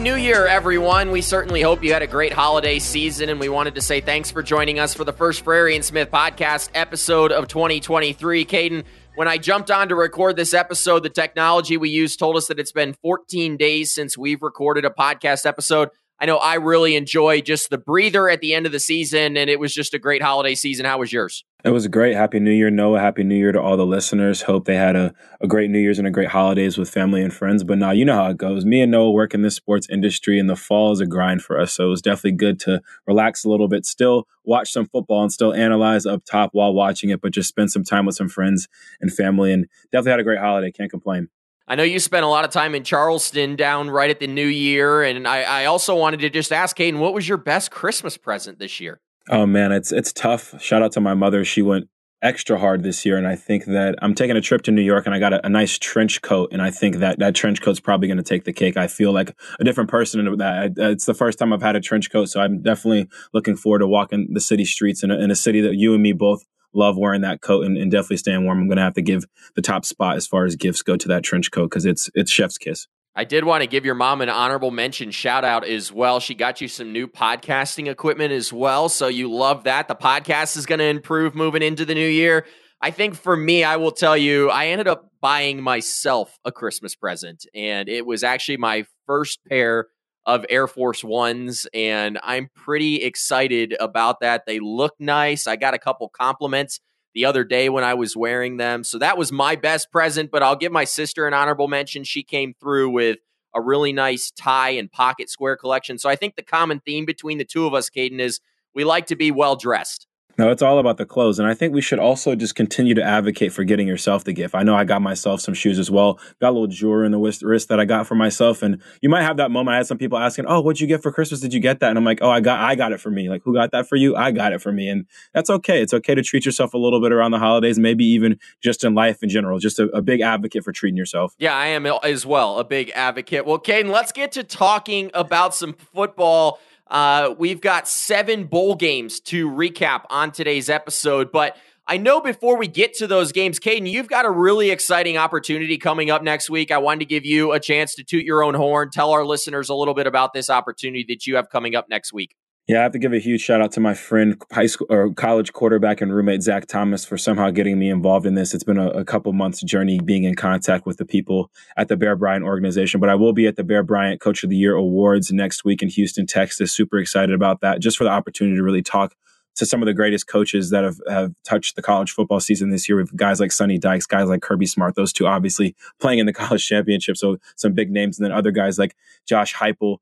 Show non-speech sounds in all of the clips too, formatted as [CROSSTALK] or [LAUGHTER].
New Year, everyone. We certainly hope you had a great holiday season, and we wanted to say thanks for joining us for the first Frary and Smith podcast episode of 2023. Kaiden, when I jumped on to record this episode, the technology we used told us that it's been 14 days since we've recorded a podcast episode. I know I really enjoy just the breather at the end of the season, and it was just a great holiday season. How was yours? It was great. Happy New Year, Noah. Happy New Year to all the listeners. Hope they had a, a great New Year's and a great holidays with family and friends. But now you know how it goes. Me and Noah work in the sports industry, and the fall is a grind for us. So it was definitely good to relax a little bit, still watch some football and still analyze up top while watching it, but just spend some time with some friends and family. And definitely had a great holiday. Can't complain. I know you spent a lot of time in Charleston down right at the new year. And I, I also wanted to just ask Kaiden, what was your best Christmas present this year? Oh man, it's it's tough. Shout out to my mother. She went extra hard this year, and I think that I'm taking a trip to New York, and I got a, a nice trench coat, and I think that that trench coat's probably going to take the cake. I feel like a different person that. It's the first time I've had a trench coat, so I'm definitely looking forward to walking the city streets in a, in a city that you and me both love wearing that coat and, and definitely staying warm. I'm going to have to give the top spot as far as gifts go to that trench coat because it's it's chef's kiss. I did want to give your mom an honorable mention shout out as well. She got you some new podcasting equipment as well. So you love that. The podcast is going to improve moving into the new year. I think for me, I will tell you, I ended up buying myself a Christmas present, and it was actually my first pair of Air Force Ones, and I'm pretty excited about that. They look nice. I got a couple compliments the other day when I was wearing them. So that was my best present, but I'll give my sister an honorable mention. She came through with a really nice tie and pocket square collection. So I think the common theme between the two of us, Kaiden, is we like to be well dressed. No, it's all about the clothes. And I think we should also just continue to advocate for getting yourself the gift. I know I got myself some shoes as well. Got a little jewelry in the wrist that I got for myself. And you might have that moment. I had some people asking, Oh, what'd you get for Christmas? Did you get that? And I'm like, Oh, I got, I got it for me. Like, who got that for you? I got it for me. And that's okay. It's okay to treat yourself a little bit around the holidays, maybe even just in life in general. Just a, a big advocate for treating yourself. Yeah, I am as well. A big advocate. Well, Kaiden, let's get to talking about some football. Uh, we've got seven bowl games to recap on today's episode, but I know before we get to those games, Kaiden, you've got a really exciting opportunity coming up next week. I wanted to give you a chance to toot your own horn, tell our listeners a little bit about this opportunity that you have coming up next week. Yeah, I have to give a huge shout out to my friend, high school or college quarterback and roommate Zach Thomas for somehow getting me involved in this. It's been a, a, couple months journey being in contact with the people at the Bear Bryant organization, but I will be at the Bear Bryant Coach of the Year Awards next week in Houston, Texas. Super excited about that, just for the opportunity to really talk to some of the greatest coaches that have, have touched the college football season this year with guys like Sonny Dykes, guys like Kirby Smart, those two obviously playing in the [LAUGHS] college championship. So some big names. And then other guys like Josh Heupel,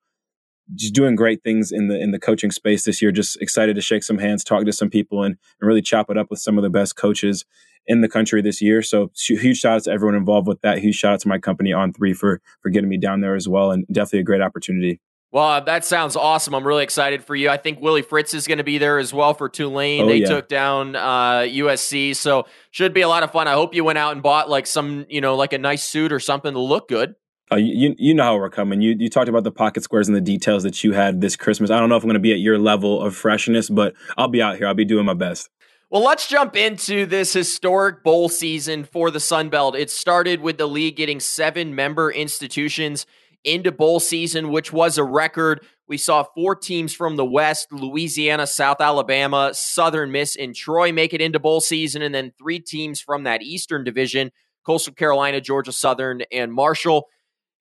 just doing great things in the in the coaching space this year. Just excited to shake some hands, talk to some people, and, and really chop it up with some of the best coaches in the country this year. So huge shout out to everyone involved with that. Huge shout out to my company On3 for for getting me down there as well, and definitely a great opportunity. Well, that sounds awesome. I'm really excited for you. I think Willie Fritz is going to be there as well for Tulane. Oh, they yeah. took down uh, USC, so should be a lot of fun. I hope you went out and bought like some, you know, like a nice suit or something to look good. Uh, you you know how we're coming. You you talked about the pocket squares and the details that you had this Christmas. I don't know if I'm going to be at your level of freshness, but I'll be out here. I'll be doing my best. Well, let's jump into this historic bowl season for the Sun Belt. It started with the league getting seven member institutions into bowl season, which was a record. We saw four teams from the West Louisiana, South Alabama, Southern Miss, and Troy make it into bowl season, and then three teams from that Eastern division Coastal Carolina, Georgia Southern, and Marshall.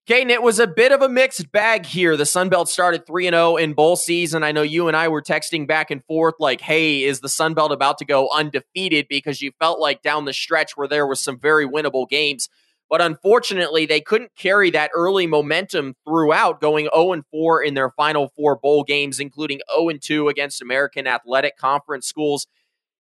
Kaiden, it was a bit of a mixed bag here. The Sun Belt started 3 0 in bowl season. I know you and I were texting back and forth like, hey, is the Sun Belt about to go undefeated? Because you felt like down the stretch where there was some very winnable games. But unfortunately, they couldn't carry that early momentum throughout, going 0 4 in their final four bowl games, including 0 2 against American Athletic Conference schools.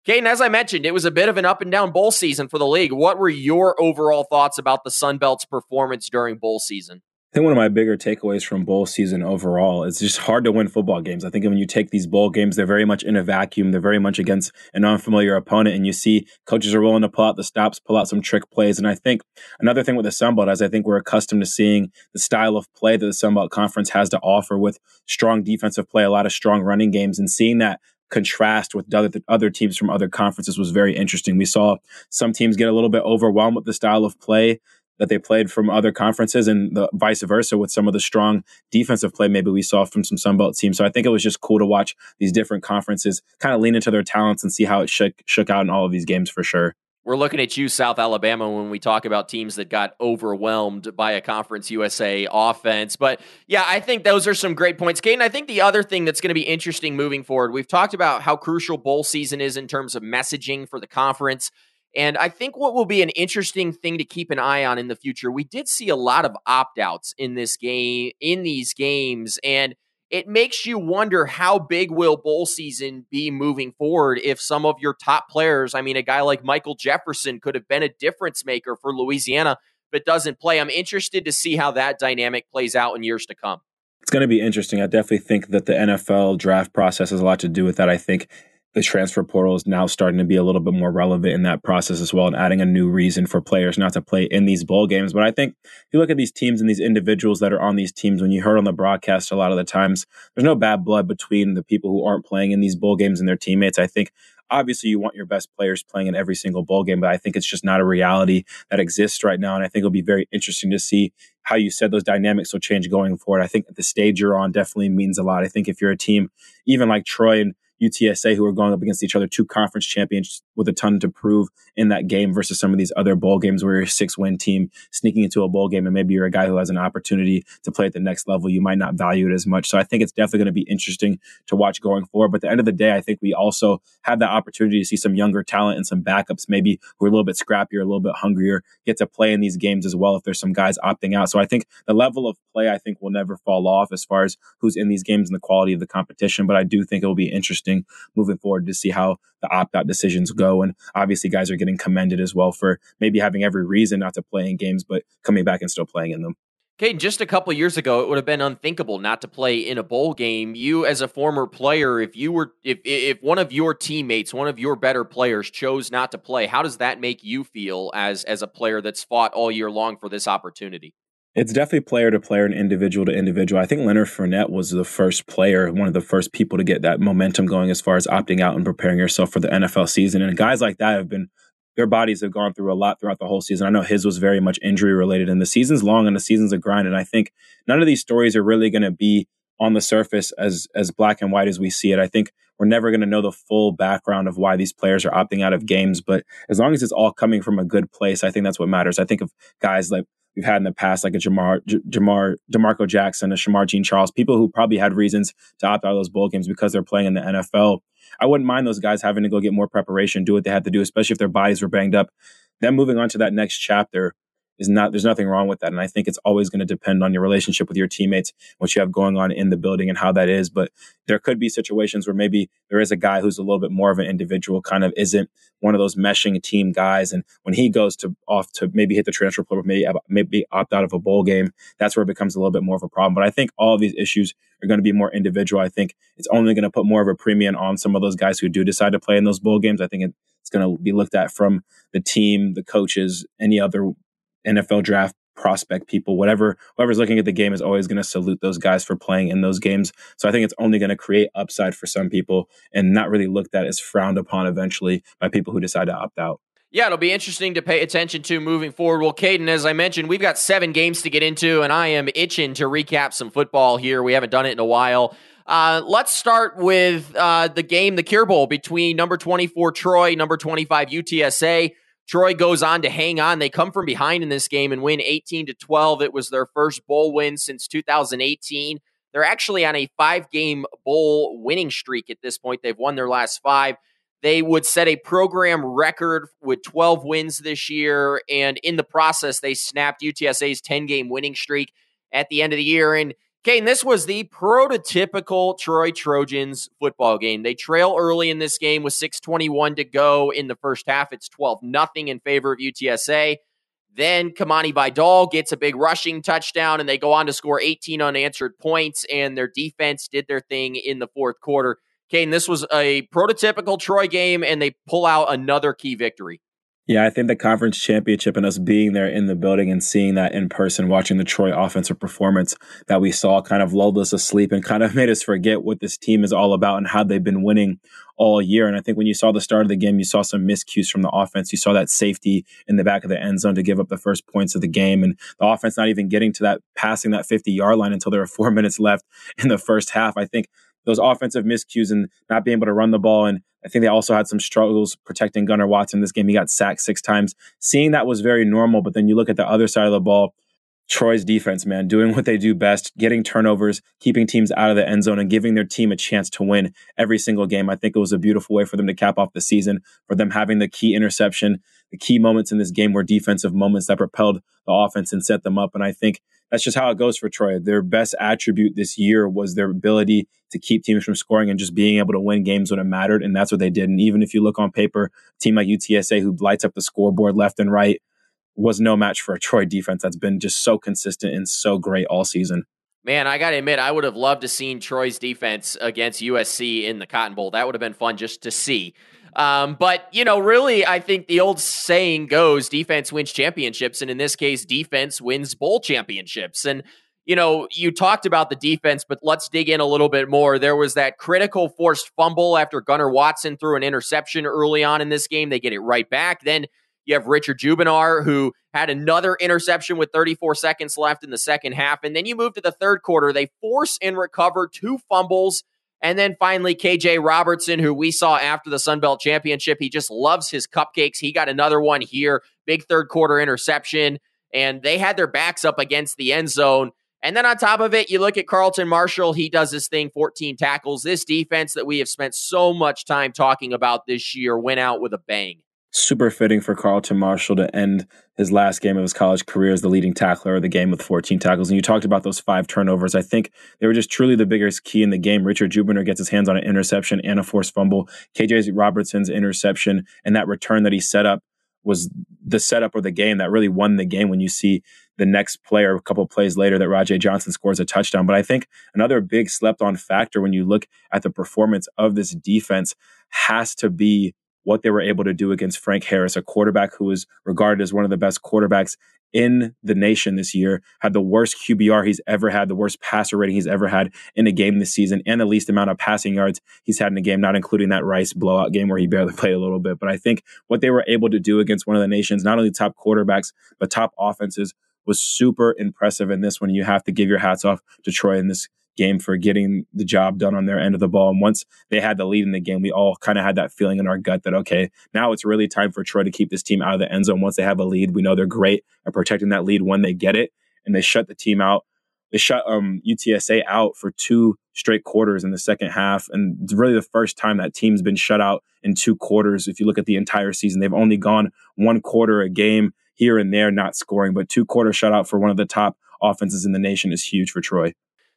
Kaiden, as I mentioned, it was a bit of an up and down bowl season for the league. What were your overall thoughts about the Sun Belt's performance during bowl season? I think one of my bigger takeaways from bowl season overall is just hard to win football games. I think when you take these bowl games, they're very much in a vacuum. They're very much against an unfamiliar opponent, and you see coaches are willing to pull out the stops, pull out some trick plays. And I think another thing with the Sun Belt is I think we're accustomed to seeing the style of play that the Sun Belt Conference has to offer with strong defensive play, a lot of strong running games, and seeing that contrast with other, other teams from other conferences was very interesting. We saw some teams get a little bit overwhelmed with the style of play that they played from other conferences and the vice versa with some of the strong defensive play maybe we saw from some Sunbelt teams. So I think it was just cool to watch these different conferences kind of lean into their talents and see how it shook shook out in all of these games for sure we're looking at you, South Alabama, when we talk about teams that got overwhelmed by a Conference USA offense. But yeah, I think those are some great points. Kaiden, I think the other thing that's going to be interesting moving forward, we've talked about how crucial bowl season is in terms of messaging for the conference. And I think what will be an interesting thing to keep an eye on in the future, we did see a lot of opt outs in this game, in these games. And it makes you wonder how big will bowl season be moving forward if some of your top players, I mean, a guy like Michael Jefferson could have been a difference maker for Louisiana, but doesn't play. I'm interested to see how that dynamic plays out in years to come. It's going to be interesting. I definitely think that the NFL draft process has a lot to do with that. I think the transfer portal is now starting to be a little bit more relevant in that process as well and adding a new reason for players not to play in these bowl games. But I think if you look at these teams and these individuals that are on these teams, when you heard on the broadcast a lot of the times, there's no bad blood between the people who aren't playing in these bowl games and their teammates. I think obviously you want your best players playing in every single bowl game, but I think it's just not a reality that exists right now. And I think it'll be very interesting to see how you said those dynamics will change going forward. I think the stage you're on definitely means a lot. I think if you're a team, even like Troy and UTSA, who are going up against each other, two conference champions with a ton to prove in that game versus some of these other bowl games where you're a six win team sneaking into a bowl game and maybe you're a guy who has an opportunity to play at the next level. You might not value it as much. So I think it's definitely going to be interesting to watch going forward. But at the end of the day, I think we also have that opportunity to see some younger talent and some backups, maybe who are a little bit scrappier, a little bit hungrier, get to play in these games as well if there's some guys opting out. So I think the level of play, I think, will never fall off as far as who's in these games and the quality of the competition. But I do think it will be interesting moving forward to see how the opt out decisions go. And obviously, guys are getting commended as well for maybe having every reason not to play in games, but coming back and still playing in them. Okay, just a couple years ago, it would have been unthinkable not to play in a bowl game. You, as a former player, if you were, if if one of your teammates, one of your better players, chose not to play, how does that make you feel as as a player that's fought all year long for this opportunity? It's definitely player to player and individual to individual. I think Leonard Fournette was the first player, one of the first people to get that momentum going as far as opting out and preparing yourself for the NFL season. And guys like that have been their bodies have gone through a lot throughout the whole season. I know his was very much injury related, and the season's long and the season's a grind. And I think none of these stories are really going to be on the surface as as black and white as we see it. I think we're never going to know the full background of why these players are opting out of games, but as long as it's all coming from a good place, I think that's what matters. I think of guys like we've had in the past, like a Jamar, Jamar, D'Marco Jackson, a Shamar Jean Charles, people who probably had reasons to opt out of those bowl games because they're playing in the NFL. I wouldn't mind those guys having to go get more preparation, do what they had to do, especially if their bodies were banged up. Then moving on to that next chapter, is not there's nothing wrong with that. And i think it's always going to depend on your relationship with your teammates what you have going on in the building and how that is. But there could be situations where maybe there is a guy who's a little bit more of an individual kind of isn't one of those meshing team guys. And when he goes to off to maybe hit the transfer portal maybe maybe opt out of a bowl game that's where it becomes a little bit more of a problem. But i think all of these issues are going to be more individual. I think it's only going to put more of a premium on some of those guys who do decide to play in those bowl games. I think it's going to be looked at from the team the coaches any other NFL draft prospect people, whatever, whoever's looking at the game is always going to salute those guys for playing in those games. So I think it's only going to create upside for some people and not really looked at as frowned upon eventually by people who decide to opt out. Yeah, it'll be interesting to pay attention to moving forward. Well, Kaiden, as I mentioned, we've got seven games to get into, and I am itching to recap some football here. We haven't done it in a while. Uh, let's start with uh, the game, the Cure Bowl between number 24 Troy, number 25 UTSA. Troy goes on to hang on. They come from behind in this game and win 18 to 12. It was their first bowl win since 2018. They're actually on a five game bowl winning streak at this point. They've won their last five. They would set a program record with 12 wins this year. And in the process, they snapped UTSA's 10 game winning streak at the end of the year. And Kane, this was the prototypical Troy Trojans football game. They trail early in this game with 621 to go in the first half. It's 12 nothing in favor of UTSA. Then Kimani Vidal gets a big rushing touchdown, and they go on to score 18 unanswered points, and their defense did their thing in the fourth quarter. Kane, this was a prototypical Troy game, and they pull out another key victory. Yeah, I think the conference championship and us being there in the building and seeing that in person, watching the Troy offensive performance that we saw kind of lulled us asleep and kind of [LAUGHS] made us forget what this team is all about and how they've been winning all year. And I think when you saw the start of the game, you saw some miscues from the offense. You saw that safety in the back of the end zone to give up the first points of the game. And the offense not even getting to that passing that 50 yard line until there were four [LAUGHS] minutes left in the first half. I think those offensive miscues and not being able to run the ball. And I think they also had some struggles protecting Gunnar Watson this game. He got sacked six times. Seeing that was very normal. But then you look at the other side of the ball, Troy's defense, man, doing what they do best, getting turnovers, keeping teams out of the end zone, and giving their team a chance to win every single game. I think it was a beautiful way for them to cap off the season, for them having the key interception, the key moments in this game were defensive moments that propelled the offense and set them up. And I think that's just how it goes for Troy. Their best attribute this year was their ability to keep teams from scoring and just being able to win games when it mattered. And that's what they did. And even if you look on paper, team like UTSA who lights up the scoreboard left and right was no match for a Troy defense that's been just so consistent and so great all season. Man, I got to admit, I would have loved to seen Troy's defense against USC in the Cotton Bowl. That would have been fun just to see. Um, but, you know, really, I think the old saying goes defense wins championships. And in this case, defense wins bowl championships. And, you know, you talked about the defense, but let's dig in a little bit more. There was that critical forced fumble after Gunnar Watson threw an interception early on in this game. They get it right back. Then you have Richard Jibunor, who had another interception with 34 seconds left in the second half. And then you move to the third quarter. They force and recover two fumbles and then finally, KJ Robertson, who we saw after the Sun Belt Championship, he just loves his cupcakes. He got another one here, big third quarter interception, and they had their backs up against the end zone. And then on top of it, you look at Carlton Martial. He does his thing 14 tackles. This defense that we have spent so much time talking about this year went out with a bang super fitting for Carlton Martial to end his last game of his college career as the leading tackler of the game with 14 tackles. And you talked about those five turnovers. I think they were just truly the biggest key in the game. Richard Jibunor gets his hands on an interception and a forced fumble. KJ Robertson's interception and that return that he set up was the setup of the game that really won the game when you see the next player a couple plays later that Rahjai Johnson scores a touchdown. But I think another big slept on factor when you look at the performance of this defense has to be what they were able to do against Frank Harris, a quarterback who was regarded as one of the best quarterbacks in the nation this year, had the worst QBR he's ever had, the worst passer rating he's ever had in a game this season, and the least amount of passing yards he's had in a game, not including that Rice blowout game where he barely [LAUGHS] played a little bit. But I think what they were able to do against one of the nation's not only top quarterbacks, but top offenses was super impressive in this one. You have to give your hats off to Troy in this game for getting the job done on their end of the ball. And once they had the lead in the game, we all kind of had that feeling in our gut that, okay, now it's really time for Troy to keep this team out of the end zone. Once they have a lead, we know they're great at protecting that lead when they get it. And they shut the team out. They shut um, UTSA out for two straight quarters in the second half. And it's really the first time that team's been shut out in two quarters. If you look at the entire season, they've only gone one quarter a game here and there, not scoring, but two quarter shutout for one of the top offenses in the nation is huge for Troy.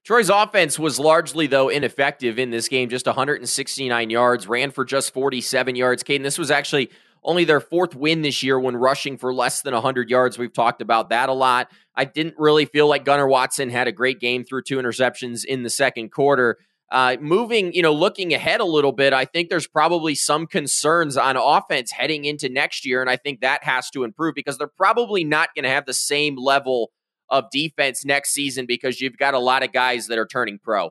Troy's offense was largely, though, ineffective in this game. Just 169 yards, ran for just 47 yards. Kaiden, this was actually only their fourth win this year when rushing for less than 100 yards. We've talked about that a lot. I didn't really feel like Gunnar Watson had a great game through two interceptions in the second quarter. Uh, moving, you know, looking ahead a little bit, I think there's probably some concerns on offense heading into next year, and I think that has to improve because they're probably not going to have the same level of defense next season because you've got a lot of guys that are turning pro.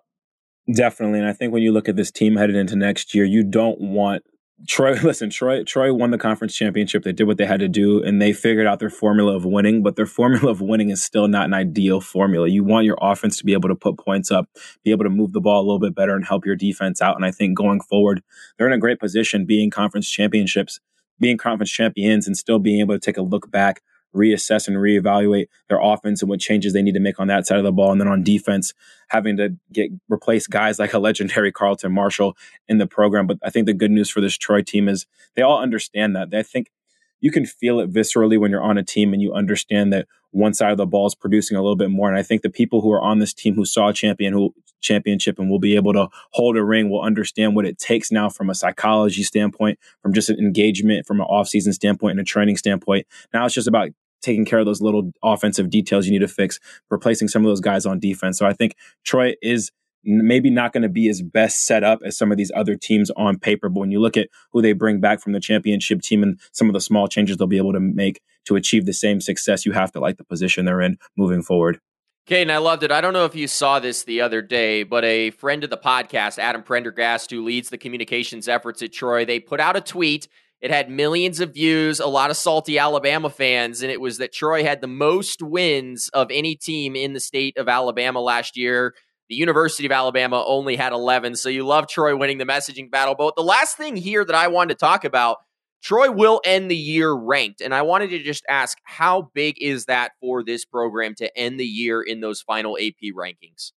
Definitely. And I think when you look at this team headed into next year, you don't want Troy, [LAUGHS] listen, Troy, Troy won the conference championship. They did what they had to do and they figured out their formula of winning, but their formula of winning is still not an ideal formula. You want your offense to be able to put points up, be able to move the ball a little bit better and help your defense out. And I think going forward, they're in a great position being conference championships, being conference champions and still being able to take a look back reassess and reevaluate their offense and what changes they need to make on that side of the ball. And then on defense, having to get replace guys like a legendary Carlton Martial in the program. But I think the good news for this Troy team is they all understand that. They think you can feel it viscerally when you're on a team and you understand that one side of the ball is producing a little bit more. And I think the people who are on this team who saw a champion who championship and will be able to hold a ring will understand what it takes now from a psychology standpoint, from just an engagement, from an offseason standpoint and a training standpoint. Now it's just about taking care of those little offensive details you need to fix, replacing some of those guys on defense. So I think Troy is maybe not going to be as best set up as some of these other teams on paper. But when you look at who they bring back from the championship team and some of the small changes they'll be able to make to achieve the same success, you have to like the position they're in moving forward. Kaiden, I loved it. I don't know if you saw this the other day, but a friend of the podcast, Adam Prendergast, who leads the communications efforts at Troy, they put out a tweet. It had millions of views, a lot of salty Alabama fans, and it was that Troy had the most wins of any team in the state of Alabama last year. The University of Alabama only had 11. So you love Troy winning the messaging battle. But the last thing here that I wanted to talk about Troy will end the year ranked. And I wanted to just ask how big is that for this program to end the year in those final AP rankings?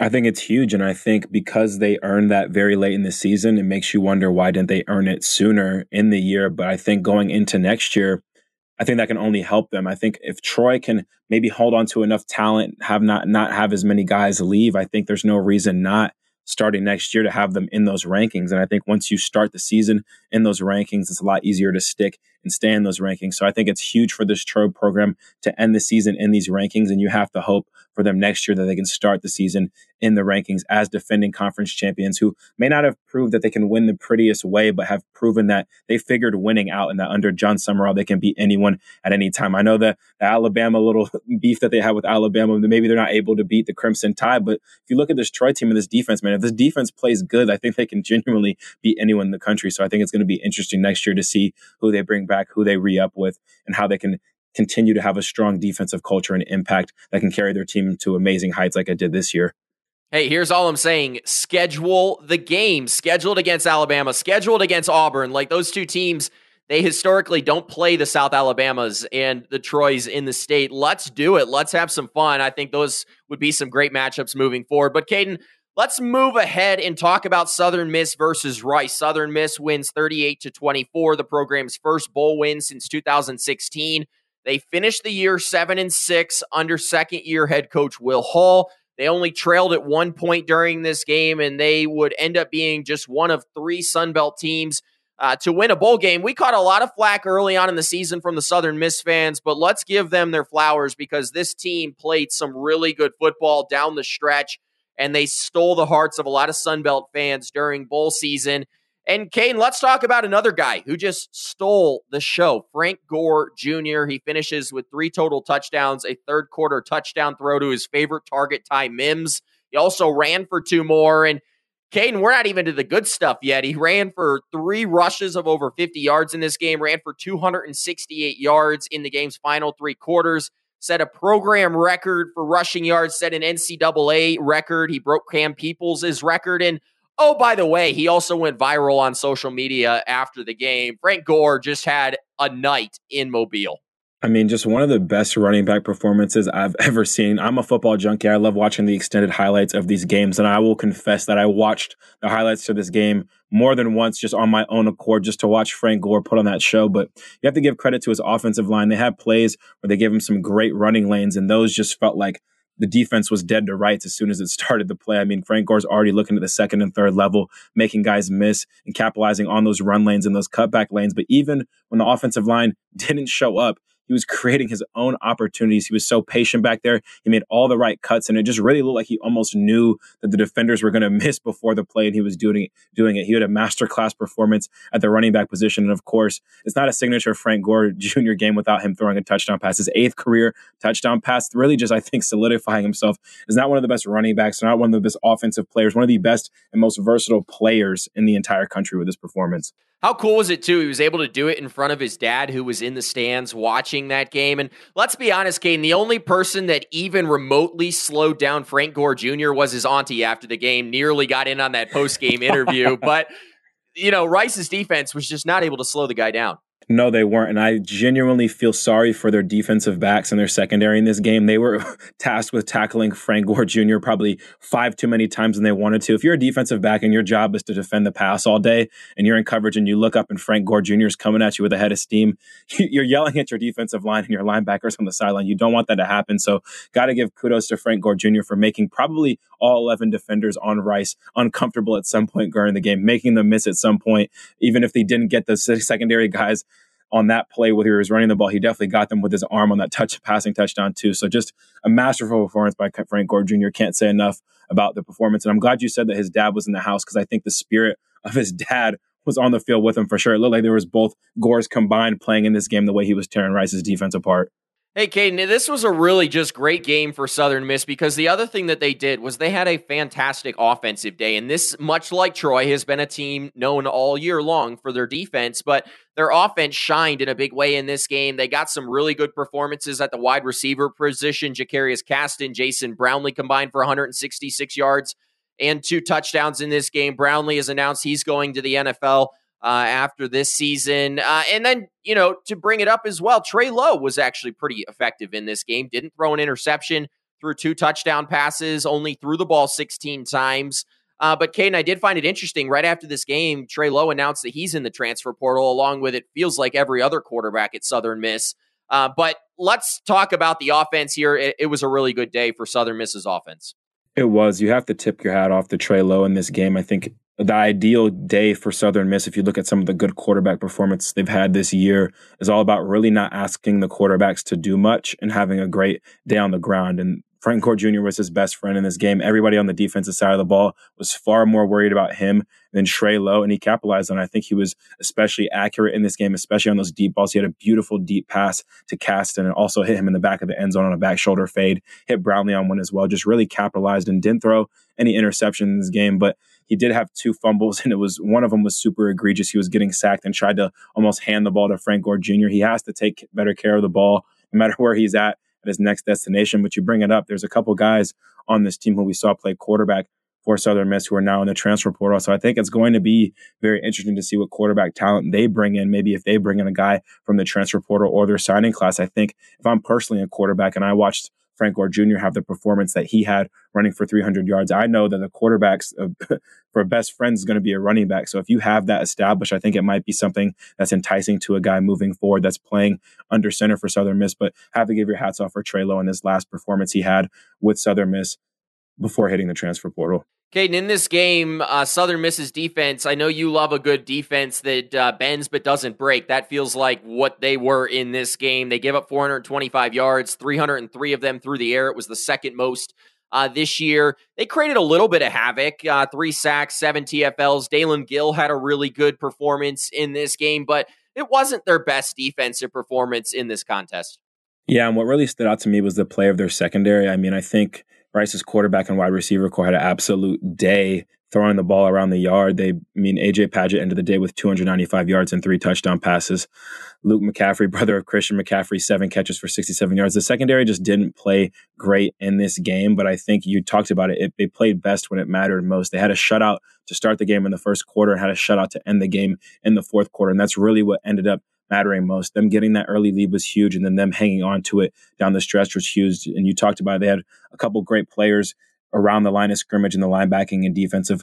I think it's huge. And I think because they earned that very late in the season, it makes you wonder why didn't they earn it sooner in the year? But I think going into next year, I think that can only help them. I think if Troy can maybe hold on to enough talent, have not not have as many guys leave, I think there's no reason not starting next year to have them in those rankings. And I think once you start the season in those rankings, it's a lot easier to stick and stay in those rankings. So I think it's huge for this Troy program to end the season in these rankings. And you have to hope for them next year that they can start the season in the rankings as defending conference champions who may not have proved that they can win the prettiest way, but have proven that they figured winning out and that under Jon Sumrall, they can beat anyone at any time. I know that the Alabama little [LAUGHS] beef that they have with Alabama, maybe they're not able to beat the Crimson Tide, but if you look at this Troy team and this defense, man, if this defense plays good, I think they can genuinely beat anyone in the country. So I think it's going to be interesting next year to see who they bring back, who they re up with, and how they can continue to have a strong defensive culture and impact that can carry their team to amazing heights like I did this year. Hey, here's all I'm saying. Schedule the game. Scheduled against Alabama, scheduled against Auburn. Like those two teams, they historically don't play the South Alabamas and the Troys in the state. Let's do it. Let's have some fun. I think those would be some great matchups moving forward. But Kaiden, let's move ahead and talk about Southern Miss versus Rice. Southern Miss wins 38 to 24, the program's first bowl win since 2016. They finished the year 7 and 6 under second year head coach Will Hall. They only trailed at one point during this game, and they would end up being just one of three Sun Belt teams uh, to win a bowl game. We caught a lot of flack early on in the season from the Southern Miss fans, but let's give them their flowers because this team played some really good football down the stretch, and they stole the hearts of a lot of Sun Belt fans during bowl season. And Kane, let's talk about another guy who just stole the show. Frank Gore Jr. He finishes with three total touchdowns, a third quarter touchdown throw to his favorite target, Ty Mims. He also ran for two more. And Kaiden, we're not even to the good stuff yet. He ran for three rushes of over 50 yards in this game, ran for 268 yards in the game's final three quarters, set a program record for rushing yards, set an NCAA record. He broke Cam Peoples' record. And Oh, by the way, he also went viral on social media after the game. Frank Gore just had a night in Mobile. I mean, just one of the best running back performances I've [LAUGHS] ever seen. I'm a football junkie. I love watching the extended highlights of these games. And I will confess that I watched the highlights to this game more than once just on my own accord, just to watch Frank Gore put on that show. But you have to give credit to his offensive line. They had plays where they gave him some great running lanes, and those just felt like the defense was dead to rights as soon as it [LAUGHS] started the play. I mean, Frank Gore's already looking at the second and third level, making guys miss and capitalizing on those run lanes and those cutback lanes. But even when the offensive line [LAUGHS] didn't show up, he was creating his own opportunities. He was so patient back there. He made all the right cuts, and it just really looked like he almost knew that the defenders were going [LAUGHS] to miss before the play, and he was doing it. Doing it. He had a masterclass performance at the running back position, and of course, it's not a signature Frank Gore [LAUGHS] Jr. game without him throwing a touchdown pass. His eighth career touchdown pass, really just I think solidifying himself as not one of the best running backs, not one of the best offensive players, one of the best and most versatile players in the entire country with this performance. How cool was it too? He was able to do it in front of his dad, who was in the stands watching that game. And let's be honest, Kane, the only person that even remotely slowed down Frank Gore Jr. was his auntie after the game. Nearly got in on that post game interview, [LAUGHS] but you know Rice's defense was just not able to slow the guy down. No, they weren't. And I genuinely feel sorry for their defensive backs and their secondary in this game. They were [LAUGHS] tasked with tackling Frank Gore Jr. probably five too many times than they wanted to. If you're a defensive back and your job is to defend the pass all day and you're in coverage and you look up and Frank Gore Jr. is coming at you with a head of steam, [LAUGHS] you're yelling at your defensive line and your linebackers on the sideline. You don't want that to happen. So, got to give kudos to Frank Gore Jr. for making probably all 11 defenders on Rice uncomfortable at some point during the game, making them miss at some point, even if they didn't get the secondary guys on that play where he was running the ball. He definitely got them with his arm on that touch passing touchdown too. So just a masterful performance by Frank Gore Jr. Can't say enough about the performance. And I'm glad you said that his dad was in the house because I think the spirit of his dad was on the field with him for sure. It looked like there was both Gores combined playing in this game the way he was tearing Rice's defense apart. Hey, Kaiden, this was a really just great game for Southern Miss because the other thing that they did was they had a fantastic offensive day. And this, much like Troy, has been a team known all year long for their defense, but their offense shined in a big way in this game. They got some really good performances at the wide receiver position. Jakarius Caston, Jason Brownlee combined for 166 yards and two touchdowns in this game. Brownlee has announced he's going to the NFL uh, after this season. Uh, and then, you know, to bring it up as well, Trey Lowe was actually pretty effective in this game. Didn't throw an interception, threw two touchdown passes, only threw the ball 16 times. Uh, but Kaiden, I did find it interesting. Right after this game, Trey Lowe announced that he's in the transfer portal, along with it feels like every other quarterback at Southern Miss. Uh, but let's talk about the offense here. It, it was a really good day for Southern Miss's offense. It was. You have to tip your hat off to Trey Lowe in this game. I think the ideal day for Southern Miss, if you look at some of the good quarterback performance they've had this year, is all about really not asking the quarterbacks to do much and having a great day on the ground. And Frank Gore Jr. was his best friend in this game. Everybody on the defensive side of the ball was far more worried about him than Trey Lowe, and he capitalized on it. I think he was especially accurate in this game, especially on those deep balls. He had a beautiful deep pass to Caston and also hit him in the back of the end zone on a back shoulder fade, hit Brownlee on one as well. Just really capitalized and didn't throw any interception in this game, but he did have two fumbles, [LAUGHS] and it was one of them was super egregious. He was getting sacked and tried to almost hand the ball to Frank Gore Jr. He has to take better care of the ball no matter [LAUGHS] where he's at at his next destination. But you bring it up, there's a couple guys on this team who we saw play quarterback for Southern Miss who are now in the transfer portal. So I think it's going to be very interesting to see what quarterback talent they bring in. Maybe if they bring in a guy from the transfer portal or their signing class. I think if I'm personally a quarterback and I watched Frank Gore Jr. have the performance that he had running for 300 yards. I know that the quarterbacks uh, [LAUGHS] for best friends is going to be a running back. So if you have that established, I think it might be something that's enticing to a guy moving forward that's playing under center for Southern Miss. But have to give your hats off for Trey Lowe in his last performance he had with Southern Miss before hitting the transfer portal. Kaiden, in this game, uh, Southern Miss's defense, I know you love a good defense that uh, bends but doesn't break. That feels like what they were in this game. They gave up 425 yards, 303 of them through the air. It was the second most uh, this year. They created a little bit of havoc uh, three sacks, seven TFLs. Dalen Gill had a really good performance in this game, but it wasn't their best defensive performance in this contest. Yeah, and what really stood out to me was the play of their secondary. I mean, I think Rice's quarterback and wide receiver corps had an absolute day throwing the ball around the yard. They, I mean, AJ Padgett ended the day with 295 yards and three touchdown passes. Luke McCaffrey, [LAUGHS] brother of Christian McCaffrey, seven catches for 67 yards. The secondary just didn't play great in this game, but I think you talked about it. it they played best when it mattered most. They had a shutout to start the game in the first quarter and had a shutout to end the game in the fourth quarter. And that's really what ended up mattering most. Them getting that early lead was huge, and then them hanging on to it down the stretch was huge. And you talked about they had a couple great players around the line of scrimmage and the linebacking and defensive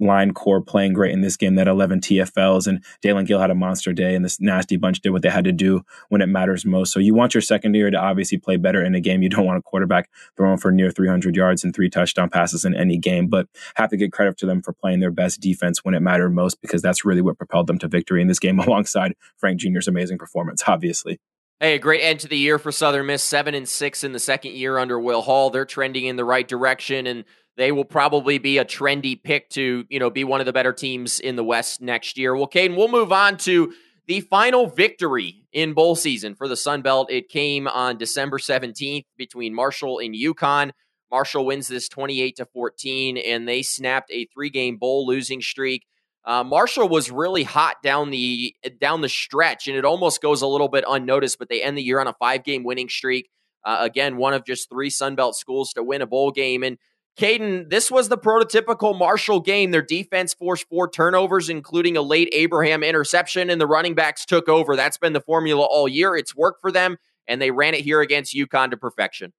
line corps playing great in this game. That 11 TFLs and Dalen Gill had a monster day, and this nasty bunch did what they had to do when it matters most. So you want your secondary to obviously play better in a game. You don't want a quarterback throwing for near 300 yards and three touchdown passes in any game, but have to give credit to them for playing their best defense when it mattered most because that's really what propelled them to victory in this game, [LAUGHS] alongside Frank Jr.'s amazing performance, obviously. Hey, a great end to the year for Southern Miss, seven and six in the second year under Will Hall. They're trending in the right direction, and they will probably be a trendy pick to, you know, be one of the better teams in the West next year. Well, Kaiden, we'll move on to the final victory in bowl season for the Sun Belt. It came on December 17th between Marshall and UConn. Marshall wins this 28 to 14, and they snapped a three game bowl losing streak. Uh, Marshall was really hot down the down the stretch, and it almost goes a little bit unnoticed. But they end the year on a five game winning streak. Uh, again, one of just three Sun Belt schools to win a bowl game, and Kaiden, this was the prototypical Marshall game. Their defense forced four turnovers, including a late Abraham interception, and the running backs took over. That's been the formula all year. It's worked for them, and they ran it here against UConn to perfection.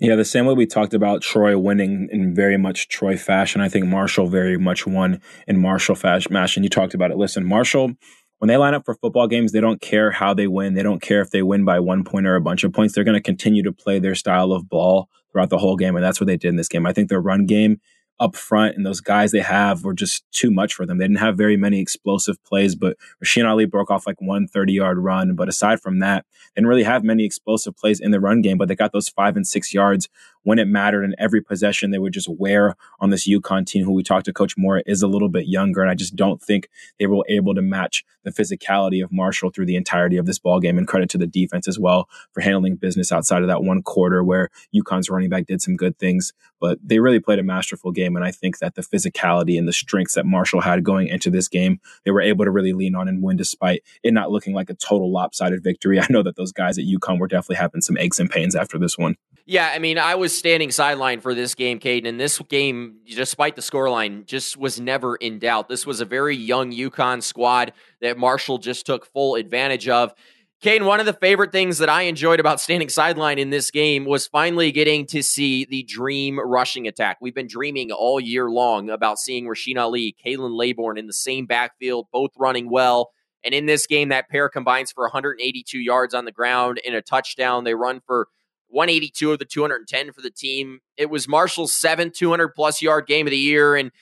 Yeah, the same way we talked about Troy winning in very much Troy fashion. I think Marshall very much won in Marshall fashion. You talked about it. Listen, Marshall when they line up for football games, they don't care how they win. They don't care if they win by one point or a bunch of points. They're going to continue to play their style of ball throughout the whole game. And that's what they did in this game. I think their run game up front and those guys they have were just too much for them. They didn't have very many explosive plays, but Rasheen Ali broke off like one 30 yard run. But aside from that, they didn't really have many explosive plays in the run game, but they got those five and six yards when it mattered in every possession they would just wear on this UConn team who we talked to Coach Mora is a little bit younger. And I just don't think they were able to match the physicality of Marshall through the entirety of this ball game. And credit to the defense as well for handling business outside of that one quarter where UConn's running back did some good things, but they really played a masterful game. And I think that the physicality and the strengths that Marshall had going into this game, they were able to really lean on and win despite it not looking like a total lopsided victory. I know that those guys at UConn were definitely having some aches and pains after this one. Yeah, I mean, I was standing sideline for this game, Kaiden, and this game, despite the scoreline, just was never in doubt. This was a very young UConn squad that Marshall just took full advantage of. Kaiden, one of the favorite things that I enjoyed about standing sideline in this game was finally getting to see the dream rushing attack. We've been dreaming all year long about seeing Rasheen Ali, Khalan Laborn in the same backfield, both running well. And in this game, that pair combines for 182 yards on the ground and a touchdown. They run for 182 of the 210 for the team. It was Marshall's seventh 200 plus yard game of the year. And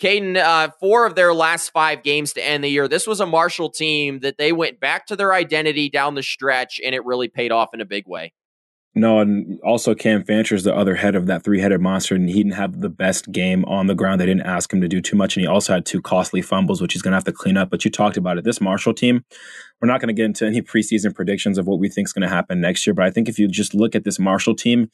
Kaiden, uh, four of their last five games to end the year, this was a Marshall team that they went back to their identity down the stretch, and it really paid off in a big way. No, and also Cam Fancher's the other head of that three headed monster, and he didn't have the best game on the ground. They didn't ask him to do too much, and he also had two costly fumbles, which he's going to have to clean up. But you talked about it. This Marshall team, we're not going to get into any preseason predictions of what we think is going to happen next year. But I think if you just look at this Marshall team,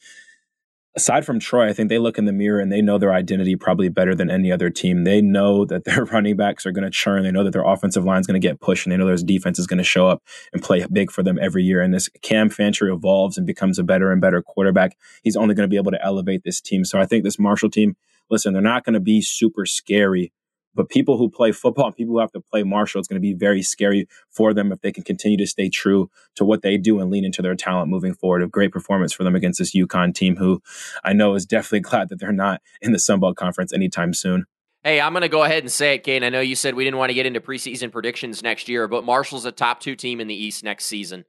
aside from Troy, I think they look in the mirror and they know their identity probably better than any other team. They know that their [LAUGHS] running backs are going to churn. They know that their offensive line is going to get pushed, and they know their defense is going to show up and play big for them every year. And as Cam Fancher evolves and becomes a better and better quarterback, he's only going to be able to elevate this team. So I think this Marshall team, listen, they're not going to be super scary but people who play football, and people who have to play Marshall, it's going to be very scary for them if they can continue to stay true to what they do and lean into their talent moving forward. A great performance for them against this UConn team, who I know is definitely [LAUGHS] glad that they're not in the Sun Belt Conference anytime soon. Hey, I'm going to go ahead and say it, Kane. I know you said we didn't want to get into preseason predictions next year, but Marshall's a top two team in the East next season.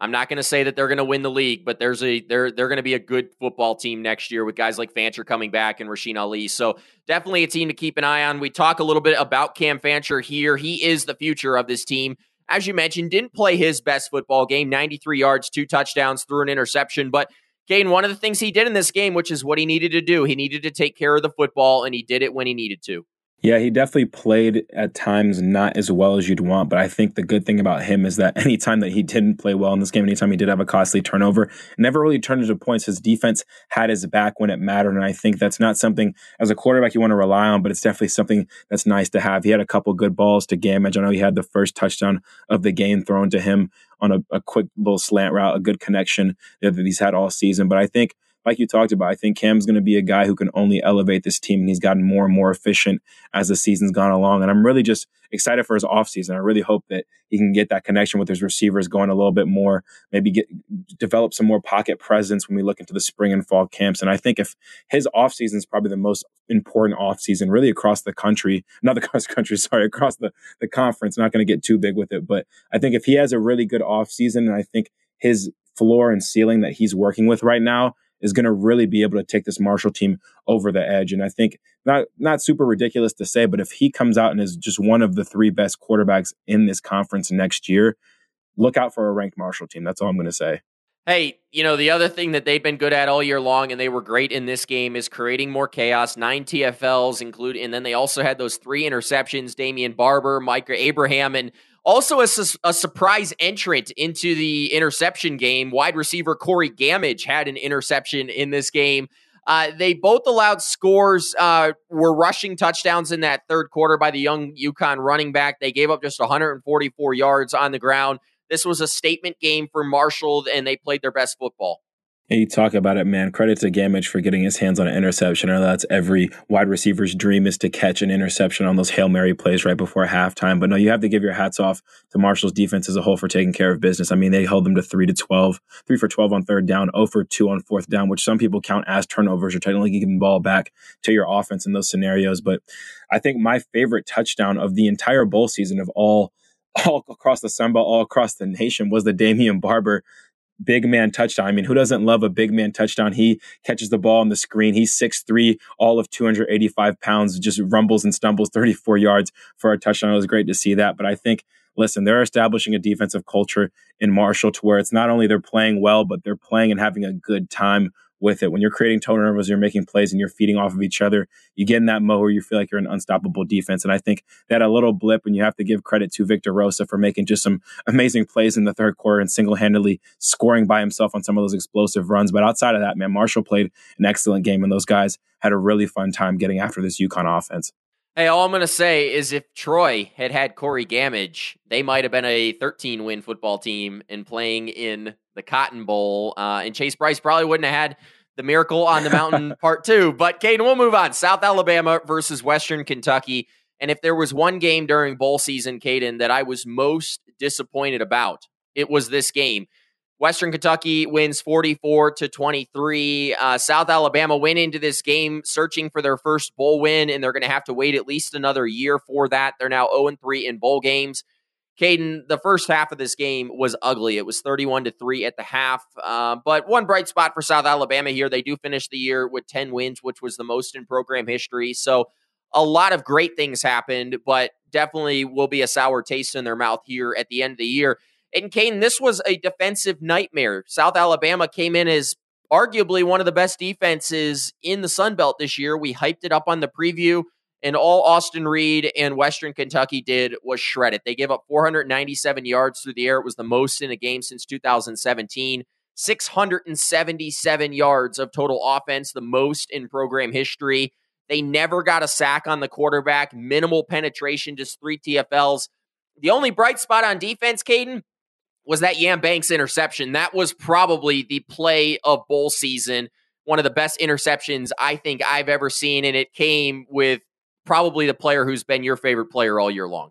I'm not going to say that they're going to win the league, but there's a they're they're going to be a good football team next year with guys like Fancher coming back and Rasheen Ali. So definitely a team to keep an eye on. We talk a little bit about Cam Fancher here. He is the future of this team. As you mentioned, didn't play his best football game, 93 yards, two touchdowns, threw an interception, but Kane, one of the things he did in this game, which is what he needed to do, he needed to take care of the football, and he did it when he needed to. Yeah, he definitely played at times not as well as you'd want, but I think the good thing about him is that [LAUGHS] anytime that he didn't play well in this game, anytime he did have a costly turnover, never really turned into points. His defense had his back when it mattered, and I think that's not something as a quarterback you want to rely on, but it's definitely something that's nice to have. He had a couple good balls to Gammage. I know he had the first touchdown of the game thrown to him on a, a quick little slant route, a good connection that he's had all season. But I think like you talked about, I think Cam's going to be a guy who can only elevate this team, and he's gotten more and more efficient as the season's gone along. And I'm really just excited for his offseason. I really hope that he can get that connection with his receivers going a little bit more, maybe get develop some more pocket presence when we look into the spring and fall camps. And I think if his offseason is probably the most important offseason really across the country, [LAUGHS] not across the country, sorry, across the, the conference, not going to get too big with it. But I think if he has a really good offseason and I think his floor and ceiling that he's working with right now is going to really be able to take this Marshall team over the edge. And I think not not super ridiculous to say, but if he comes out and is just one of the three best quarterbacks in this conference next year, look out for a ranked Marshall team. That's all I'm going to say. Hey, you know, the other thing that they've been good at all year long, and they were great in this game, is creating more chaos. Nine TFLs included, and then they also had those three interceptions Damian Barber, Micah Abraham, and also, a, a, surprise entrant into the interception game, wide receiver Corey Gammage had an interception in this game. Uh, they both allowed scores, uh, were rushing touchdowns in that third quarter by the young UConn running back. They gave up just 144 yards on the ground. This was a statement game for Marshall, and they played their best football. And you talk about it, man. Credit to Gammage for getting his hands on an interception. I know that's every wide receiver's dream is to catch an interception on those Hail Mary plays right before halftime. But no, you have to give your hats off to Marshall's defense as a whole for taking care of business. I mean, they held them to three to 12, three for 12 on third down, 0 for two on fourth down, which some people count as turnovers or technically giving the ball back to your offense in those scenarios. But I think my favorite touchdown of the entire bowl season of all [LAUGHS] all across the Sun all across the nation was the Damian Barber big man touchdown. I mean, who doesn't love a big man touchdown? He catches the ball on the screen. He's 6'3, all of 285 pounds, just rumbles and stumbles [LAUGHS] 34 yards for a touchdown. It was great to see that. But I think, listen, they're establishing a defensive culture in Marshall to where it's not only they're playing well, but they're playing and having a good time with it. When you're creating turnovers, you're making plays and you're feeding off of each other, you get in that mode where you feel like you're an unstoppable defense. And I think that a little blip, and you have to give credit to Victor Rosa for making just some amazing plays in the third quarter and single handedly scoring by himself on some of those explosive runs. But outside of that, man, Marshall played an excellent game, and those guys had a really fun time getting after this UConn offense. Hey, all I'm going to say is if Troy had had Corey Gammage, they might have been a 13 win football team and playing in the Cotton Bowl. Uh, and Chase Brice probably wouldn't have had the Miracle on the Mountain [LAUGHS] part two. But Kaiden, we'll move on. South Alabama versus Western Kentucky. And if there was one game during bowl season, Kaiden, that I was most disappointed about, it was this game. Western Kentucky wins 44 to 23. Uh, South Alabama went into this game searching for their first bowl win, and they're going to have to wait at least another year for that. They're now 0 3 in bowl games. Kaiden, the first half of this game was ugly. It was 31 to 3 at the half. Uh, but one bright spot for South Alabama here. They do finish the year with 10 wins, which was the most in program history. So a lot of great things happened, but definitely will be a sour taste in their mouth here at the end of the year. And Kane, this was a defensive nightmare. South Alabama came in as arguably one of the best defenses in the Sun Belt this year. We hyped it up on the preview, and all Austin Reed and Western Kentucky did was shred it. They gave up 497 yards through the air. It was the most in a game since 2017. 677 yards of total offense, the most in program history. They never got a sack on the quarterback, minimal penetration, just three TFLs. The only bright spot on defense, Kaiden, was that Yam Banks interception. That was probably the play of bowl season. One of the best interceptions I think I've ever seen. And it came with probably the player who's been your favorite player all year long.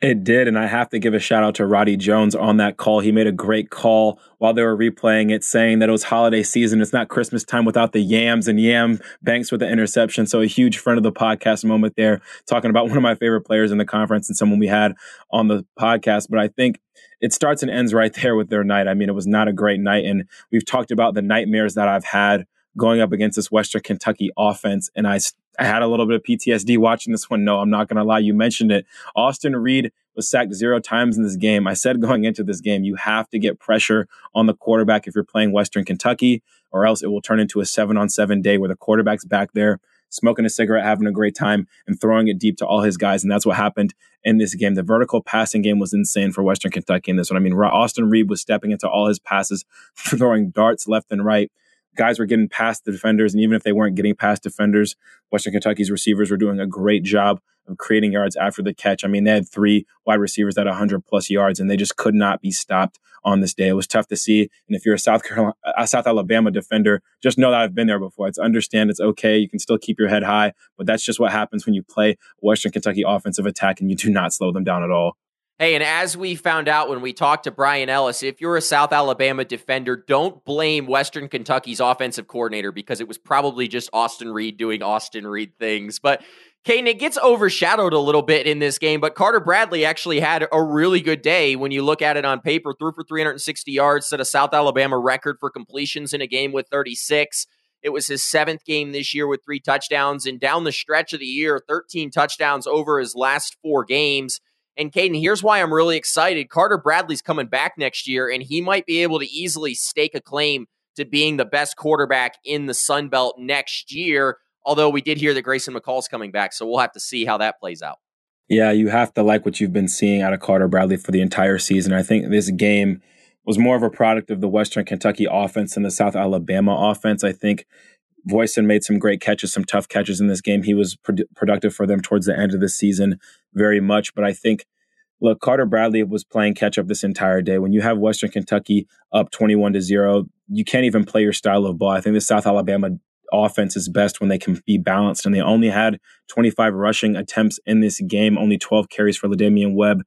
It did, and I have to give a shout out to Roddy Jones on that call. He made a great call while they were replaying it, saying that it was holiday season. It's not Christmas time without the yams and Yam Banks with the interception. So a huge friend of the podcast moment there, talking about [LAUGHS] one of my favorite players in the conference and someone we had on the podcast. But I think it starts and ends right [LAUGHS] there with their night. I mean, it was not a great night, and we've talked about the nightmares that I've had going up against this Western Kentucky offense, and I I had a little bit of PTSD watching this one. No, I'm not going to lie. You mentioned it. Austin Reed was sacked zero times in this game. I said [LAUGHS] going into this game, you have to get pressure on the quarterback if you're playing Western Kentucky, or else it will turn into a seven on seven day where the quarterback's back there smoking a cigarette, having a great time, and throwing it deep to all his guys. And that's what happened in this game. The vertical passing game was insane for Western Kentucky in this one. I mean, Austin Reed was stepping into all his passes, [LAUGHS] throwing darts left and right guys were getting past the defenders. And even if they weren't getting past defenders, Western Kentucky's receivers were doing a great job of creating yards after the catch. I mean, they had three wide receivers at 100 plus yards, and they just could not be stopped on this day. It was tough to see. And if you're a South Carolina, a South Alabama defender, just know that I've been there before. It's understand it's okay. You can still keep your head high, but that's just what happens when you play Western Kentucky offensive attack and you do not slow them down at all. Hey, and as we found out when we talked to Brian Ellis, if you're a South Alabama defender, don't blame Western Kentucky's offensive coordinator because it was probably just Austin Reed doing Austin Reed things. But Kane, it gets overshadowed a little bit in this game, but Carter Bradley actually had a really good day when you look at it on paper. Threw for 360 yards, set a South Alabama record for completions in a game with 36. It was his seventh game this year with three touchdowns, and down the stretch of the year, 13 touchdowns over his last four games. And Kaiden, here's why I'm really excited. Carter Bradley's coming back next year, and he might be able to easily stake a claim to being the best quarterback in the Sun Belt next year. Although we did hear that Grayson McCall's coming back, so we'll have to see how that plays out. Yeah, you have to like what you've been seeing out of Carter Bradley for the entire season. I think this game was more of a product of the Western Kentucky offense than the South Alabama offense. I think Voisin made some great catches, some tough catches in this game. He was pro- productive for them towards the end of the season very much. But I think, look, Carter Bradley was playing catch up this entire day. When you have Western Kentucky up 21 to 0, you can't even play your style of ball. I think the South Alabama offense is best when they can be balanced. And they only had 25 rushing attempts in this game, only 12 carries for La'Damian Webb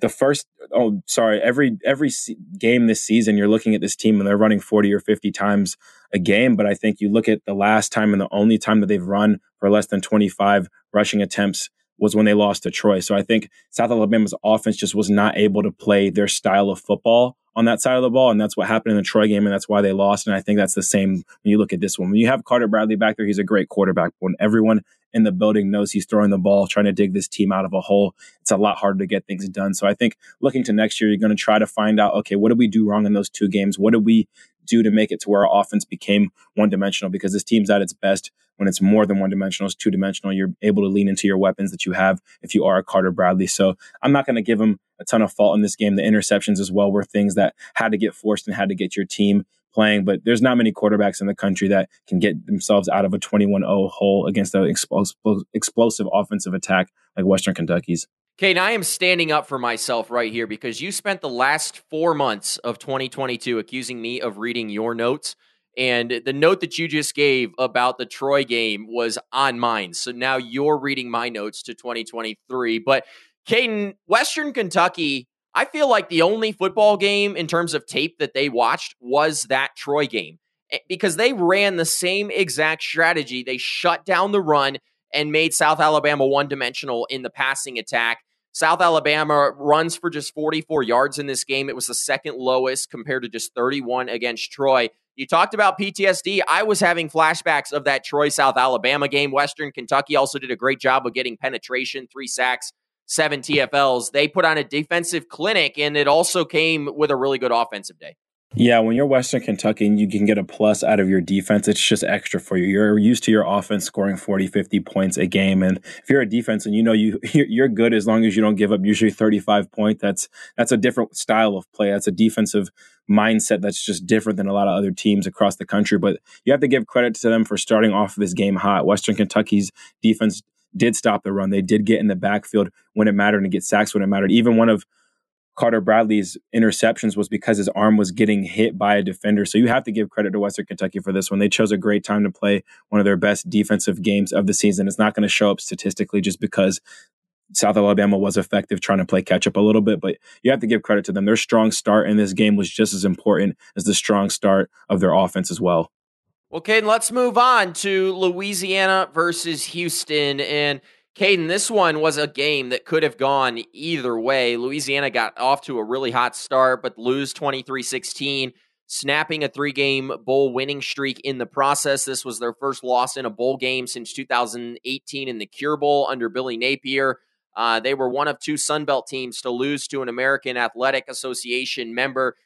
the first oh sorry every every game this season you're looking at this team and they're running 40 or 50 times a game but i think you look at the last time and the only time that they've run for less than 25 rushing attempts was when they lost to Troy. So I think South Alabama's offense just was not able to play their style of football on that side of the ball. And that's what happened in the Troy game. And that's why they lost. And I think that's the same when you look at this one. When you have Carter Bradley back there, he's a great quarterback. When everyone in the building knows he's throwing the ball, trying to dig this team out of a hole, it's a lot harder to get things done. So I think looking to next year, you're going to try to find out, okay, what did we do wrong in those two games? What did we do to make it to where our offense became one dimensional? Because this team's at its best when it's more than one dimensional, it's two dimensional. You're able to lean into your weapons that you have if you are a Carter Bradley. So I'm not going to give him a ton of fault in this game. The interceptions as well were things that had to get forced and had to get your team playing, but there's not many quarterbacks in the country that can get themselves out of a 21 0 hole against an explosive, offensive attack like Western Kentucky's. Kate, I am standing up for myself right here because you spent the last four months of 2022 accusing me of reading your notes. And the note that you just gave about the Troy game was on mine. So now you're reading my notes to 2023. But Kaiden, Western Kentucky I feel like the only football game in terms of tape that they watched was that Troy game eh, because they ran the same exact strategy. They shut down the run and made South Alabama one dimensional in the passing attack. South Alabama runs for just 44 yards in this game. It was the second lowest compared to just 31 against Troy. You talked about PTSD. I was having flashbacks of that Troy South Alabama game. Western Kentucky also did a great job of getting penetration, three sacks seven TFLs. They put on a defensive clinic, and it also came with a really good offensive day. Yeah, when you're Western Kentucky and you can get a plus out of your defense, it's just extra for you. You're used to your offense scoring 40, 50 points a game. And if you're a defense and you know you [LAUGHS] you're good as long as you don't give up usually 35 points, that's that's a different style of play. That's a defensive mindset that's just different than a lot of other teams across the country. But you have to give credit to them for starting off this game hot. Western Kentucky's defense did stop the run. They did get in the backfield when it mattered and get sacks when it mattered. Even one of Carter Bradley's interceptions was because his arm was getting hit by a defender. So you have to give credit to Western Kentucky for this one. They chose a great time to play one of their best defensive games of the season. It's not going to show up statistically just because South Alabama was effective trying to play catch up a little bit, but you have to give credit to them. Their strong start in this game was just as important as the strong start of their offense as well. Well, Kaiden, let's move on to Louisiana versus Houston. And Kaiden, this one was a game that could have gone either way. Louisiana got off to a really hot start, but lose 23 16, snapping a three game bowl winning streak in the process. This was their first loss in a bowl game since 2018 in the Cure Bowl under Billy Napier. Uh, they were one of two Sun Belt teams to lose to an American Athletic Association member.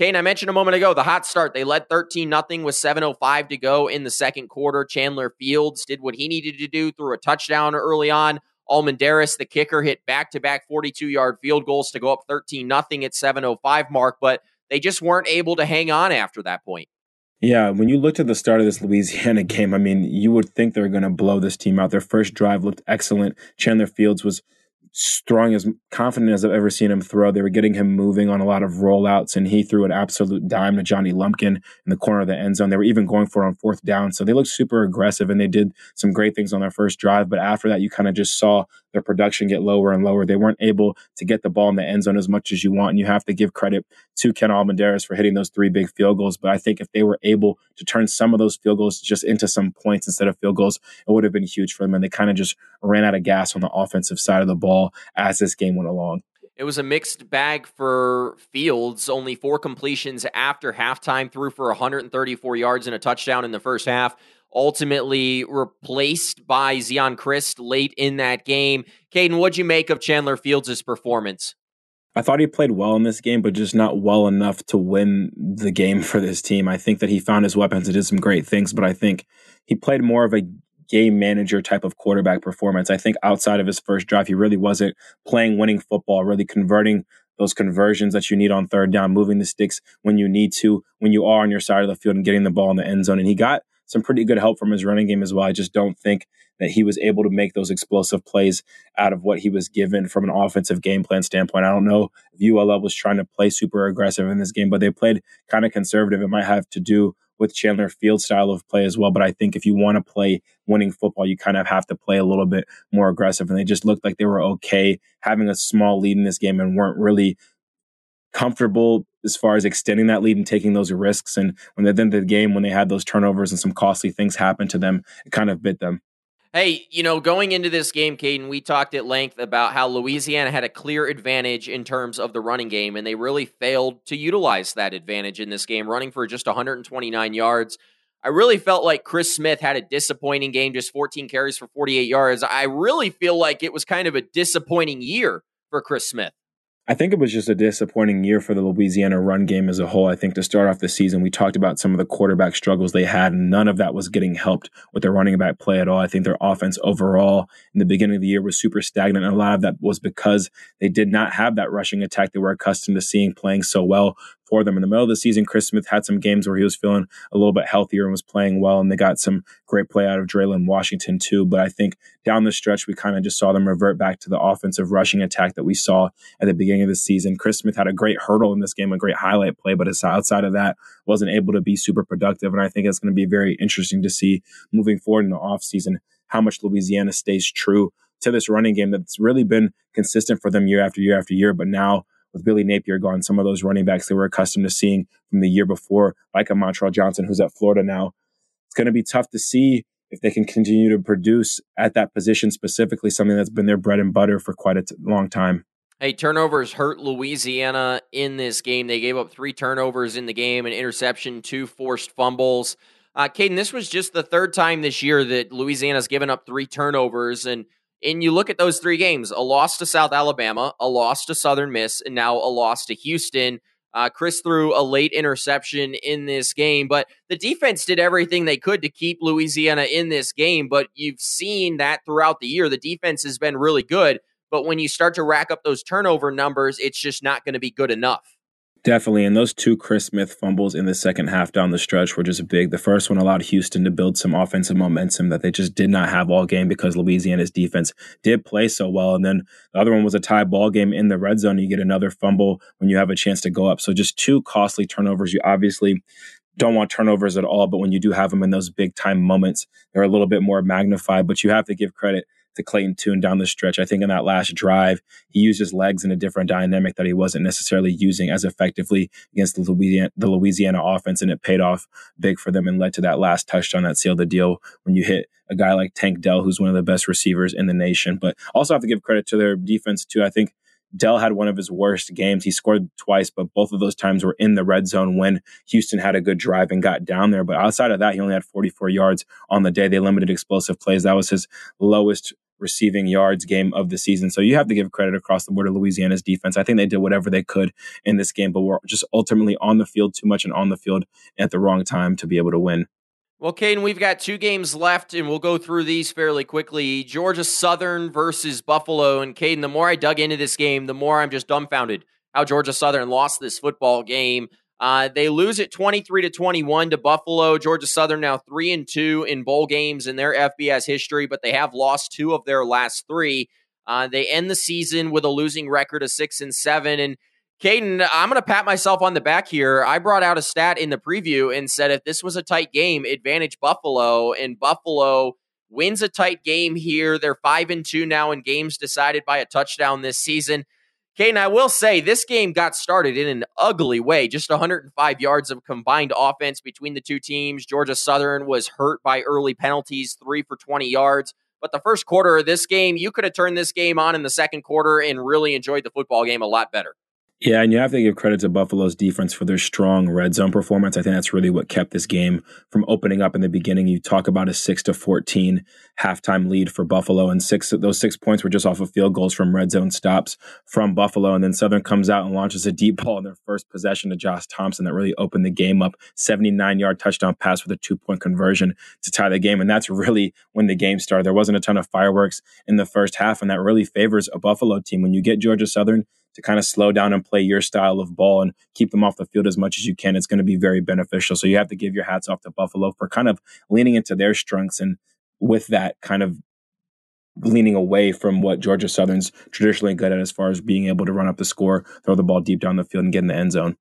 Kane, I mentioned a moment ago the hot start. They led 13 nothing with 7:05 to go in the second quarter. Chandler Fields did what he needed to do, threw a touchdown early on. Almendares, the kicker, hit back-to-back 42-yard field goals to go up 13 nothing at 7:05 mark, but they just weren't able to hang on after that point. Yeah, when you looked at the start of this Louisiana [LAUGHS] game, I mean, you would think they were going to blow this team out. Their first drive looked excellent. Chandler Fields was strong as confident as I've ever seen him throw. They were getting him moving on a lot of rollouts, and he threw an absolute dime to Johnny Lumpkin in the corner of the end zone. They were even going for it on fourth down, so they looked super aggressive and they did some great things on their first drive. But after that, you kind of just saw their production get lower and lower. They weren't able to get the ball in the end zone as much as you want, and you have to give credit to Ken Almendares for hitting those three big field goals. But I think if they were able to turn some of those field goals just into some points instead of field goals, it would have been huge for them. And they kind of just ran out of gas on the offensive side of the ball as this game went along. It was a mixed bag for Fields. Only four completions after halftime, threw for 134 yards and a touchdown in the first half. Ultimately replaced by Zeon Chriss late in that game. Kaiden, what'd you make of Chandler Fields' performance? I thought he played well in this game, but just not well enough to win the game [LAUGHS] for this team. I think that he found his weapons and did some great things, but I think he played more of a game manager type of quarterback performance. I think outside of his first drive, he really wasn't playing winning football, really converting those conversions that you need on third down, moving the sticks when you need to, when you are on your side of the field and getting the ball in the end zone. And he got some pretty good help from his running game as well. I just don't think that he was able to make those explosive plays out of what he was given from an offensive game plan standpoint. I don't know if ULL was trying to play super aggressive in this game, but they played kind of conservative. It might have to do with Chandler Field style of play as well. But I think if you want to play winning football, you kind of have to play a little bit more aggressive. And they just looked like they were okay having a small lead in this game and weren't really comfortable as far as extending that lead and taking those risks. And when they then the game, when they had those turnovers and some costly things happen to them, it kind of bit them. Hey, you know, going into this game, Kaiden, we talked at length about how Louisiana had a clear advantage in terms of the running game, and they really failed to utilize that advantage in this game, running for just 129 yards. I really felt like Chris Smith had a disappointing game, just 14 carries for 48 yards. I really feel like it was kind of a disappointing year for Chris Smith. I think it was just a disappointing year for the Louisiana run game as a whole. I think to start off the season, we talked about some of the quarterback struggles they had, and none of that was getting helped with their running back play at all. I think their offense overall in the beginning of the year was super stagnant, and a lot of that was because they did not have that rushing attack they were accustomed to seeing playing so well for them. In the middle of the season, Chris Smith had some games where he was feeling a little bit healthier and was playing well, and they got some great play out of Dre'lyn Washington too. But I think down the stretch, we kind of just saw them revert back to the offensive rushing attack that we saw at the beginning of the season. Chris Smith had a great hurdle in this game, a great highlight play, but outside of that, wasn't able to be super productive. And I think it's going to be very interesting to see moving forward in the offseason how much Louisiana stays true to this running game that's really been consistent for them year after year after year. But now with Billy Napier gone, some of those running backs they were accustomed to seeing from the year before, like a Montrell Johnson who's at Florida now. It's going to be tough to see if they can continue to produce at that position specifically, something that's been their bread and butter for quite a t- long time. Hey, turnovers hurt Louisiana in this game. They gave up three turnovers in the game, an interception, two forced fumbles. Uh, Kaiden, this was just the third time this year that Louisiana's given up three turnovers, and and you look at those three games a loss to South Alabama, a loss to Southern Miss, and now a loss to Houston. Uh, Chriss threw a late interception in this game, but the defense did everything they could to keep Louisiana in this game. But you've seen that throughout the year. The defense has been really good. But when you start to rack up those turnover numbers, it's just not going to be good enough. Definitely. And those two Chris Smith fumbles in the second half down the stretch were just big. The first one allowed Houston to build some offensive momentum that they just did not have all game because Louisiana's defense did play so well. And then the other one was a tie ball game in the red zone. You get another fumble when you have a chance to go up. So just two costly turnovers. You obviously don't want turnovers at all, but when you do have them in those big time moments, they're a little bit more magnified. But you have to give credit to Clayton Tune down the stretch. I think in that last drive, he used his legs in a different dynamic that he wasn't necessarily using as effectively against the Louisiana, the Louisiana offense, and it paid off big for them and led to that last touchdown that sealed the deal when you hit a guy like Tank Dell, who's one of the best receivers in the nation. But also have to give credit to their defense too. I think Dell had one of his worst games. He scored twice, but both of those times were in the red zone when Houston had a good drive and got down there. But outside of that, he only had 44 yards on the day. They limited explosive plays. That was his lowest receiving yards game of the season. So you have to give credit across the board to Louisiana's defense. I think they did whatever they could in this game, but were just ultimately on the field too much and on the field at the wrong time to be able to win. Well, Kaiden, we've got two games left, and we'll go through these fairly quickly. Georgia Southern versus Buffalo. And Kaiden, the more I dug into this game, the more I'm just dumbfounded how Georgia Southern lost this football game. Uh, they lose it 23 to 21 to Buffalo. Georgia Southern now 3 and 2 in bowl games in their FBS history, but they have lost two of their last three. Uh, they end the season with a losing record of 6 and 7 and Kaiden, I'm going to pat myself on the back here. I brought out a stat in the preview and said if this was a tight game, advantage Buffalo, and Buffalo wins a tight game here. They're five and two now in games decided by a touchdown this season. Kaiden, I will say this game got started in an ugly way. Just 105 yards of combined offense between the two teams. Georgia Southern was hurt by early penalties, three for 20 yards. But the first quarter of this game, you could have turned this game on in the second quarter and really enjoyed the football game a lot better. Yeah, and you have to give credit to Buffalo's defense for their strong red zone performance. I think that's really what kept this game from opening up in the beginning. You talk about a six to fourteen halftime lead for Buffalo, and six those six points were just off of field goals from red zone stops from Buffalo. And then Southern comes out and launches a deep ball in their first possession to Josh Thompson that really opened the game up. Seventy nine yard touchdown pass with a two point conversion to tie the game, and that's really when the game started. There wasn't a ton of fireworks in the first half, and that really favors a Buffalo team when you get Georgia Southern to kind of slow down and play your style of ball and keep them off the field as much as you can, it's going to be very beneficial. So you have to give your hats off to Buffalo for kind of leaning into their strengths and with that kind of leaning away from what Georgia Southern's traditionally good at as far as being able to run up the score, throw the ball deep down the field and get in the end zone.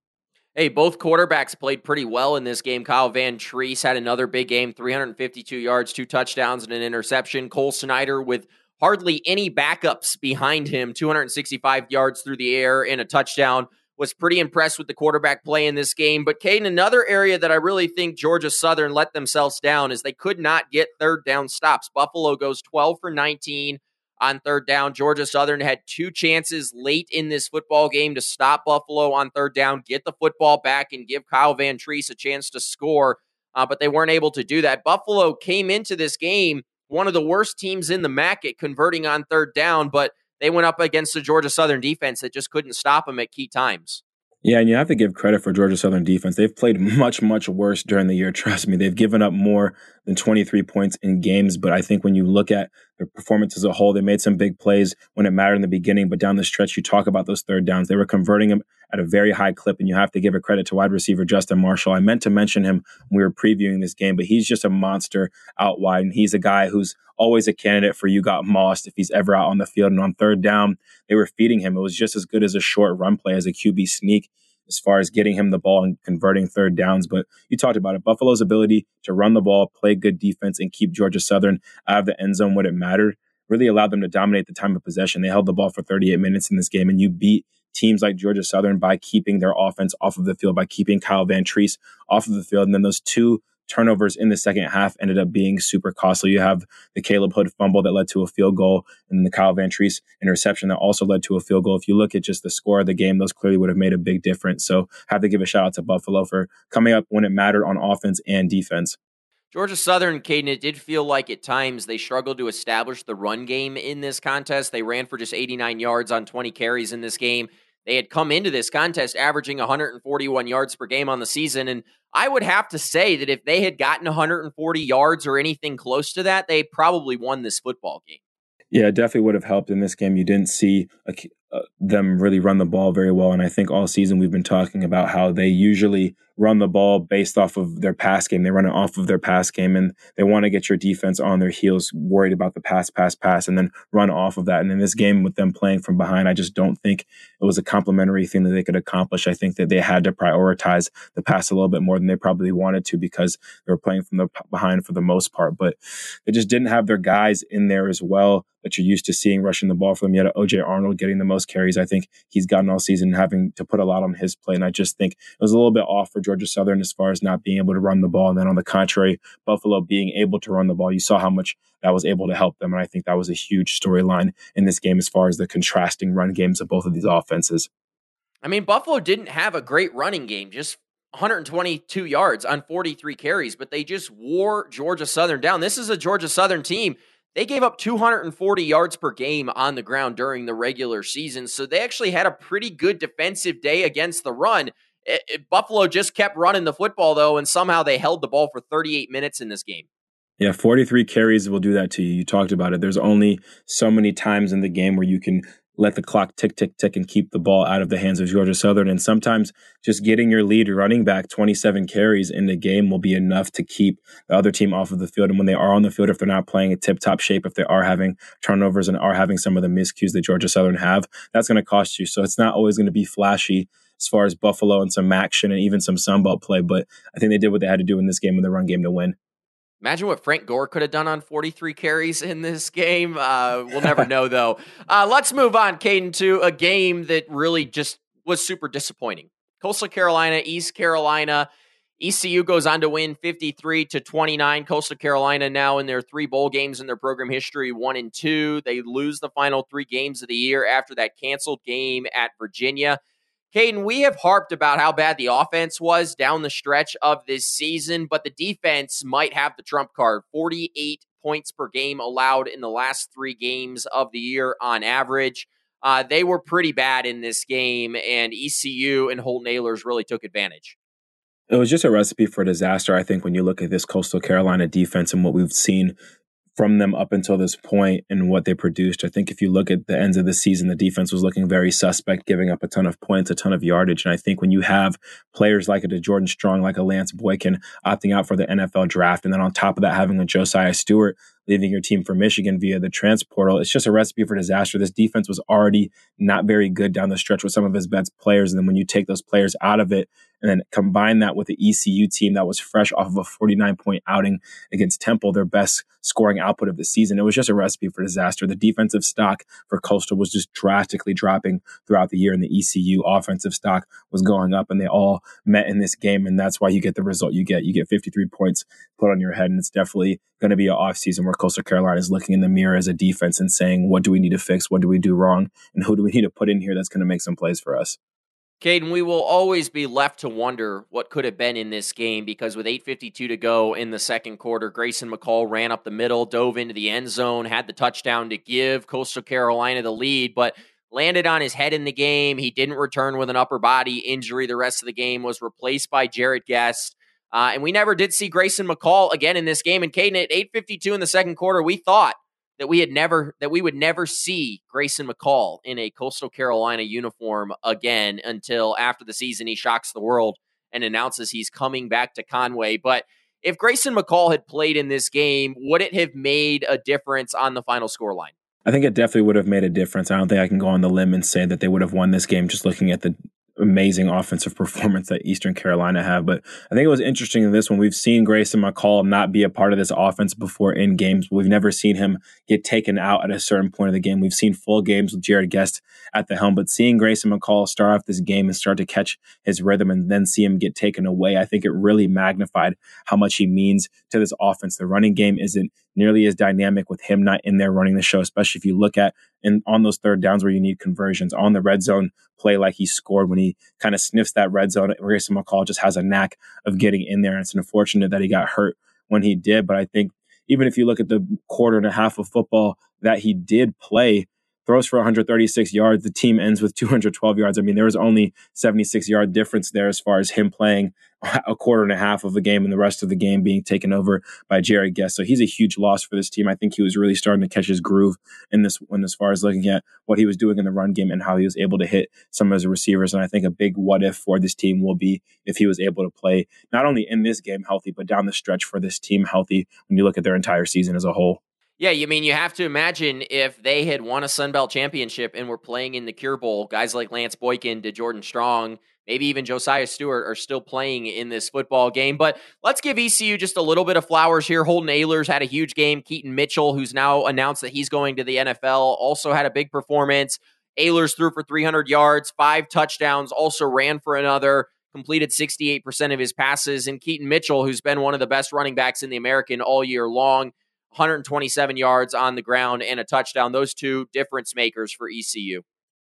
Hey, both quarterbacks played pretty well in this game. Kyle Vantrease had another big game, 352 yards, two touchdowns, and an interception. Cole Snyder with hardly any backups behind him 265 yards through the air and a touchdown was pretty impressed with the quarterback play in this game. But Kaiden, another area that I really think Georgia Southern let themselves down is they could not get third down stops. Buffalo goes 12 for 19 on third down. Georgia Southern had two chances late in this football game to stop Buffalo on third down, get the football back, and give Kyle Vantrease a chance to score. Uh, but they weren't able to do that. Buffalo came into this game one of the worst teams in the MAC at converting on third down, but they went up against the Georgia Southern defense that just couldn't stop them at key times. Yeah, and you have to give credit for Georgia Southern defense. They've played [LAUGHS] much, much worse during the year. Trust me, they've given up more than 23 points in games. But I think when you look at their performance as a whole, they made some big plays when it mattered in the beginning. But down the stretch, you talk about those third downs. They were converting them at a very high clip, and you have to give a credit to wide receiver Justin Marshall. I meant to mention him when we were previewing this game, but he's just a monster out wide, and he's a guy who's always a candidate for you got mossed if he's ever out on the field. And on third down, they were feeding him. It was just as good as a short run play as a QB sneak as far as getting him the ball and converting third downs. But you talked about it. Buffalo's ability to run the ball, play good defense, and keep Georgia Southern out of the end zone when it mattered really allowed them to dominate the time of possession. They held the ball for 38 minutes in this game, and you beat teams like Georgia Southern by keeping their offense off of the field, by keeping Kyle Vantrease off of the field. And then those two turnovers in the second half ended up being super costly. You have the Khaleb Hood fumble that led to a field goal and the Kyle Van Vantrease interception that also led to a field goal. If you look at just the score of the game, those clearly would have made a big difference. So have to give a shout out to Buffalo for coming up when it mattered on offense and defense. Georgia Southern, Kaiden, it did feel like at times they struggled to establish the run game in this contest. They ran for just 89 yards on 20 carries in this game. They had come into this contest averaging 141 yards per game on the season. And I would have to say that if they had gotten 140 yards or anything close to that, they probably won this football game. Yeah, it definitely would have helped in this game. You didn't see a, uh, them really run the ball very well. And I think all season we've been talking about how they usually run the ball based off of their pass game. They run it off of their pass game and they want to get your defense on their heels, worried about the pass, pass, pass, and then run off of that. And in this game with them playing from behind, I just don't think it was a complementary thing that they could accomplish. I think that they had to prioritize the pass a little bit more than they probably wanted to because they were playing from the behind for the most part. But they just didn't have their guys in there as well that you're used to seeing rushing the ball for them. You had OJ Arnold getting the most carries. I think he's gotten all season, having to put a lot on his play. And I just think it was a little bit off for Georgia Southern as far as not being able to run the ball. And then on the contrary, Buffalo being able to run the ball, you saw how much that was able to help them. And I think that was a huge storyline in this game as far as the contrasting run games of both of these offenses. I mean, Buffalo didn't have a great running game, just 122 yards on 43 carries, but they just wore Georgia Southern down. This is a Georgia Southern team they gave up 240 yards per game on the ground during the regular season. So they actually had a pretty good defensive day against the run. It, it, Buffalo just kept running the football, though, and somehow they held the ball for 38 minutes in this game. Yeah, 43 carries will do that to you. You talked about it. There's only so many times in the game where you can let the clock tick, tick, tick, and keep the ball out of the hands of Georgia Southern. And sometimes just getting your lead running back 27 carries in the game will be enough to keep the other team off of the field. And when they are on the field, if they're not playing a tip top shape, if they are having turnovers and are having some of the miscues that Georgia Southern have, that's going to cost you. So it's not always going to be flashy as far as Buffalo and some action and even some Sunbelt play. But I think they did what they had to do in this game in the run game to win. Imagine what Frank Gore could have done on 43 carries in this game. Uh, we'll never know, though. [LAUGHS] Uh, let's move on, Kaiden, to a game that really just was super disappointing. Coastal Carolina, East Carolina. ECU goes on to win 53 to 29. Coastal Carolina now in their three bowl games in their program history, one and two. They lose the final three games of the year after that canceled game at Virginia. Kaiden, we have harped about how bad the offense was down the stretch of this season, but the defense might have the trump card. 48 points per game allowed in the last three games of the year on average. Uh, they were pretty bad in this game, and ECU and Holton Ahlers really took advantage. It was just a recipe for disaster, I think, when you look at this Coastal Carolina defense and what we've seen from them up until this point and what they produced. I think if you look at the ends of the season, the defense was looking very suspect, giving up a ton of points, a ton of yardage. And I think when you have players like a Jordan Strong, like a Lance Boykin opting out for the NFL draft, and then on top of that, having a Josiah Stewart leaving your team for Michigan via the transfer portal. It's just a recipe for disaster. This defense was already not very good down the stretch with some of his best players. And then when you take those players out of it and then combine that with the ECU team that was fresh off of a 49 point outing against Temple, their best scoring output of the season, it was just a recipe for disaster. The defensive stock for Coastal was just drastically dropping throughout the year, and the ECU offensive stock was going up, and they all met in this game. And that's why you get the result you get. You get 53 points put on your head, and it's definitely going to be an offseason where Coastal Carolina is looking in the mirror as a defense and saying, what do we need to fix? What do we do wrong? And who do we need to put in here that's going to make some plays for us? Kaiden, we will always be left to wonder what could have been in this game because with 8.52 to go in the second quarter, Grayson McCall ran up the middle, dove into the end zone, had the touchdown to give Coastal Carolina the lead, but landed on his head in the game. He didn't return with an upper body injury. The rest of the game was replaced by Jarrett Guest. Uh, and we never did see Grayson McCall again in this game. And Kaiden, at 8.52 in the second quarter, we thought – that we had never that we would never see Grayson McCall in a Coastal Carolina uniform again until after the season he shocks the world and announces he's coming back to Conway. But if Grayson McCall had played in this game, would it have made a difference on the final score line? I think it definitely would have made a difference. I don't think I can go on the limb and say that they would have won this game just looking at the amazing offensive [LAUGHS] performance that Eastern Carolina have. But I think it was interesting in this one. We've seen Grayson McCall not be a part of this offense before in games. We've never seen him get taken out at a certain point of the game. We've seen full games with Jarrett Guest at the helm, but seeing Grayson McCall start off this game and start to catch his rhythm and then see him get taken away, I think it really magnified how much he means to this offense. The running game isn't nearly as dynamic with him not in there running the show, especially if you look at on those third downs where you need conversions on the red zone play like he scored when he kind of sniffs that red zone. Grayson McCall just has a knack of getting in there. And it's unfortunate that he got hurt when he did. But I think even if you look at the quarter and a half of football that he did play, throws for 136 yards. The team ends with 212 yards. I mean, there was only 76 yard difference there as far as him playing a quarter and a half of the game and the rest of the game being taken over by Jarrett Guest. So he's a huge loss for this team. I think he was really starting to catch his groove in this one as far as looking at what he was doing in the run game and how he was able to hit some of his receivers. And I think a big what if for this team will be if he was able to play not only in this game healthy, but down the stretch for this team healthy when you look at their entire season as a whole. Yeah, you mean you have to imagine if they had won a Sun Belt championship and were playing in the Cure Bowl, guys like Lance Boykin, to Jordan Strong, maybe even Josiah Stewart are still playing in this football game. But let's give ECU just a little bit of flowers here. Holton Ahlers had a huge game. Keaton Mitchell, who's now announced that he's going to the NFL, also had a big performance. Ayler's threw for 300 yards, five touchdowns, also ran for another, completed 68% of his passes. And Keaton Mitchell, who's been one of the best running backs in the American all year long, 127 yards on the ground and a touchdown. Those two difference makers for ECU.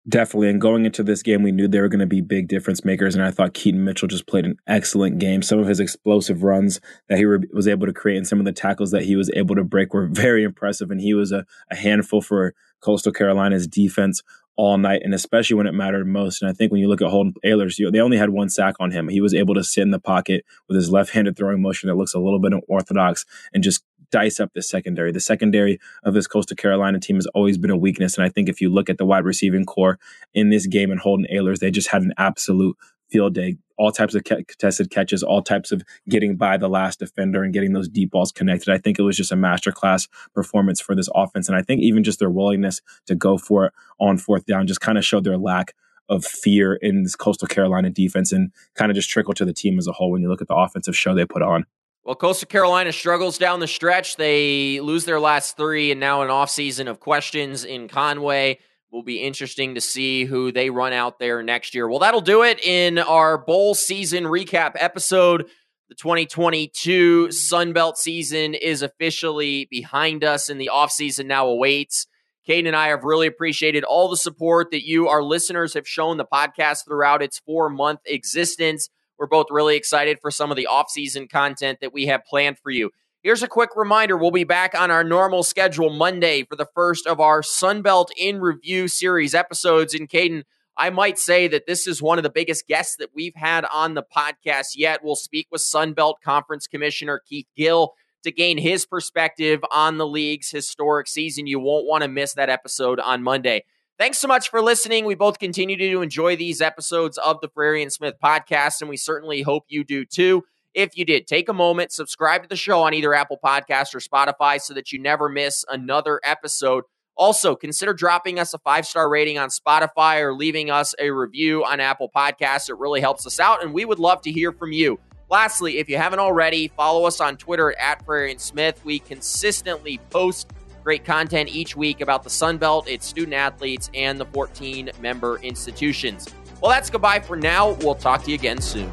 Definitely. And going into this game, we knew they were going to be big difference makers. And I thought Keaton Mitchell just played an excellent game. Some of his explosive runs that he re- was able to create and some of the tackles that he was able to break were [LAUGHS] very impressive. And he was a, a handful for Coastal Carolina's defense all night, and especially when it mattered most. And I think when you look at Holton Ahlers, you they only had one sack on him. He was able to sit in the pocket with his left-handed throwing motion that looks a little bit unorthodox and just dice up the secondary. The secondary of this Coastal Carolina team has always been a weakness, and I think if you look at the wide receiving corps in this game and Holton Ahlers, they just had an absolute field day. All types of contested catches, all types of getting by the last defender and getting those deep balls connected. I think it was just a masterclass performance for this offense. And I think even just their willingness to go for it on fourth down just kind of showed their lack of fear in this Coastal Carolina defense and kind of just trickle to the team as a whole when you look at the offensive show they put on. Well, Coastal Carolina struggles down the stretch. They lose their last three and now an offseason of questions in Conway will be interesting to see who they run out there next year. Well, that'll do it in our bowl season recap episode. The 2022 Sunbelt season is officially behind us, and the offseason now awaits. Kaiden and I have really appreciated all the support that you, our listeners, have shown the podcast throughout its four month existence. We're both really excited for some of the offseason content that we have planned for you. Here's a quick reminder we'll be back on our normal schedule Monday for the first of our Sunbelt in Review series episodes. And Kaiden, I might say that this is one of the biggest guests that we've had on the podcast yet. We'll speak with Sunbelt Conference Commissioner Keith Gill to gain his perspective on the league's historic season. You won't want to miss that episode on Monday. Thanks so much for listening. We both continue to enjoy these episodes of the Frary and Smith podcast, and we certainly hope you do too. If you did, take a moment, subscribe to the show on either Apple Podcast or Spotify so that you never miss another episode. Also, consider dropping us a five star rating on Spotify or leaving us a review on Apple Podcasts. It really helps us out, and we would love to hear from you. Lastly, if you haven't already, follow us on Twitter at Frary and Smith. We consistently post great content each week about the Sun Belt, its student athletes, and the 14 member institutions. Well, that's goodbye for now. We'll talk to you again soon.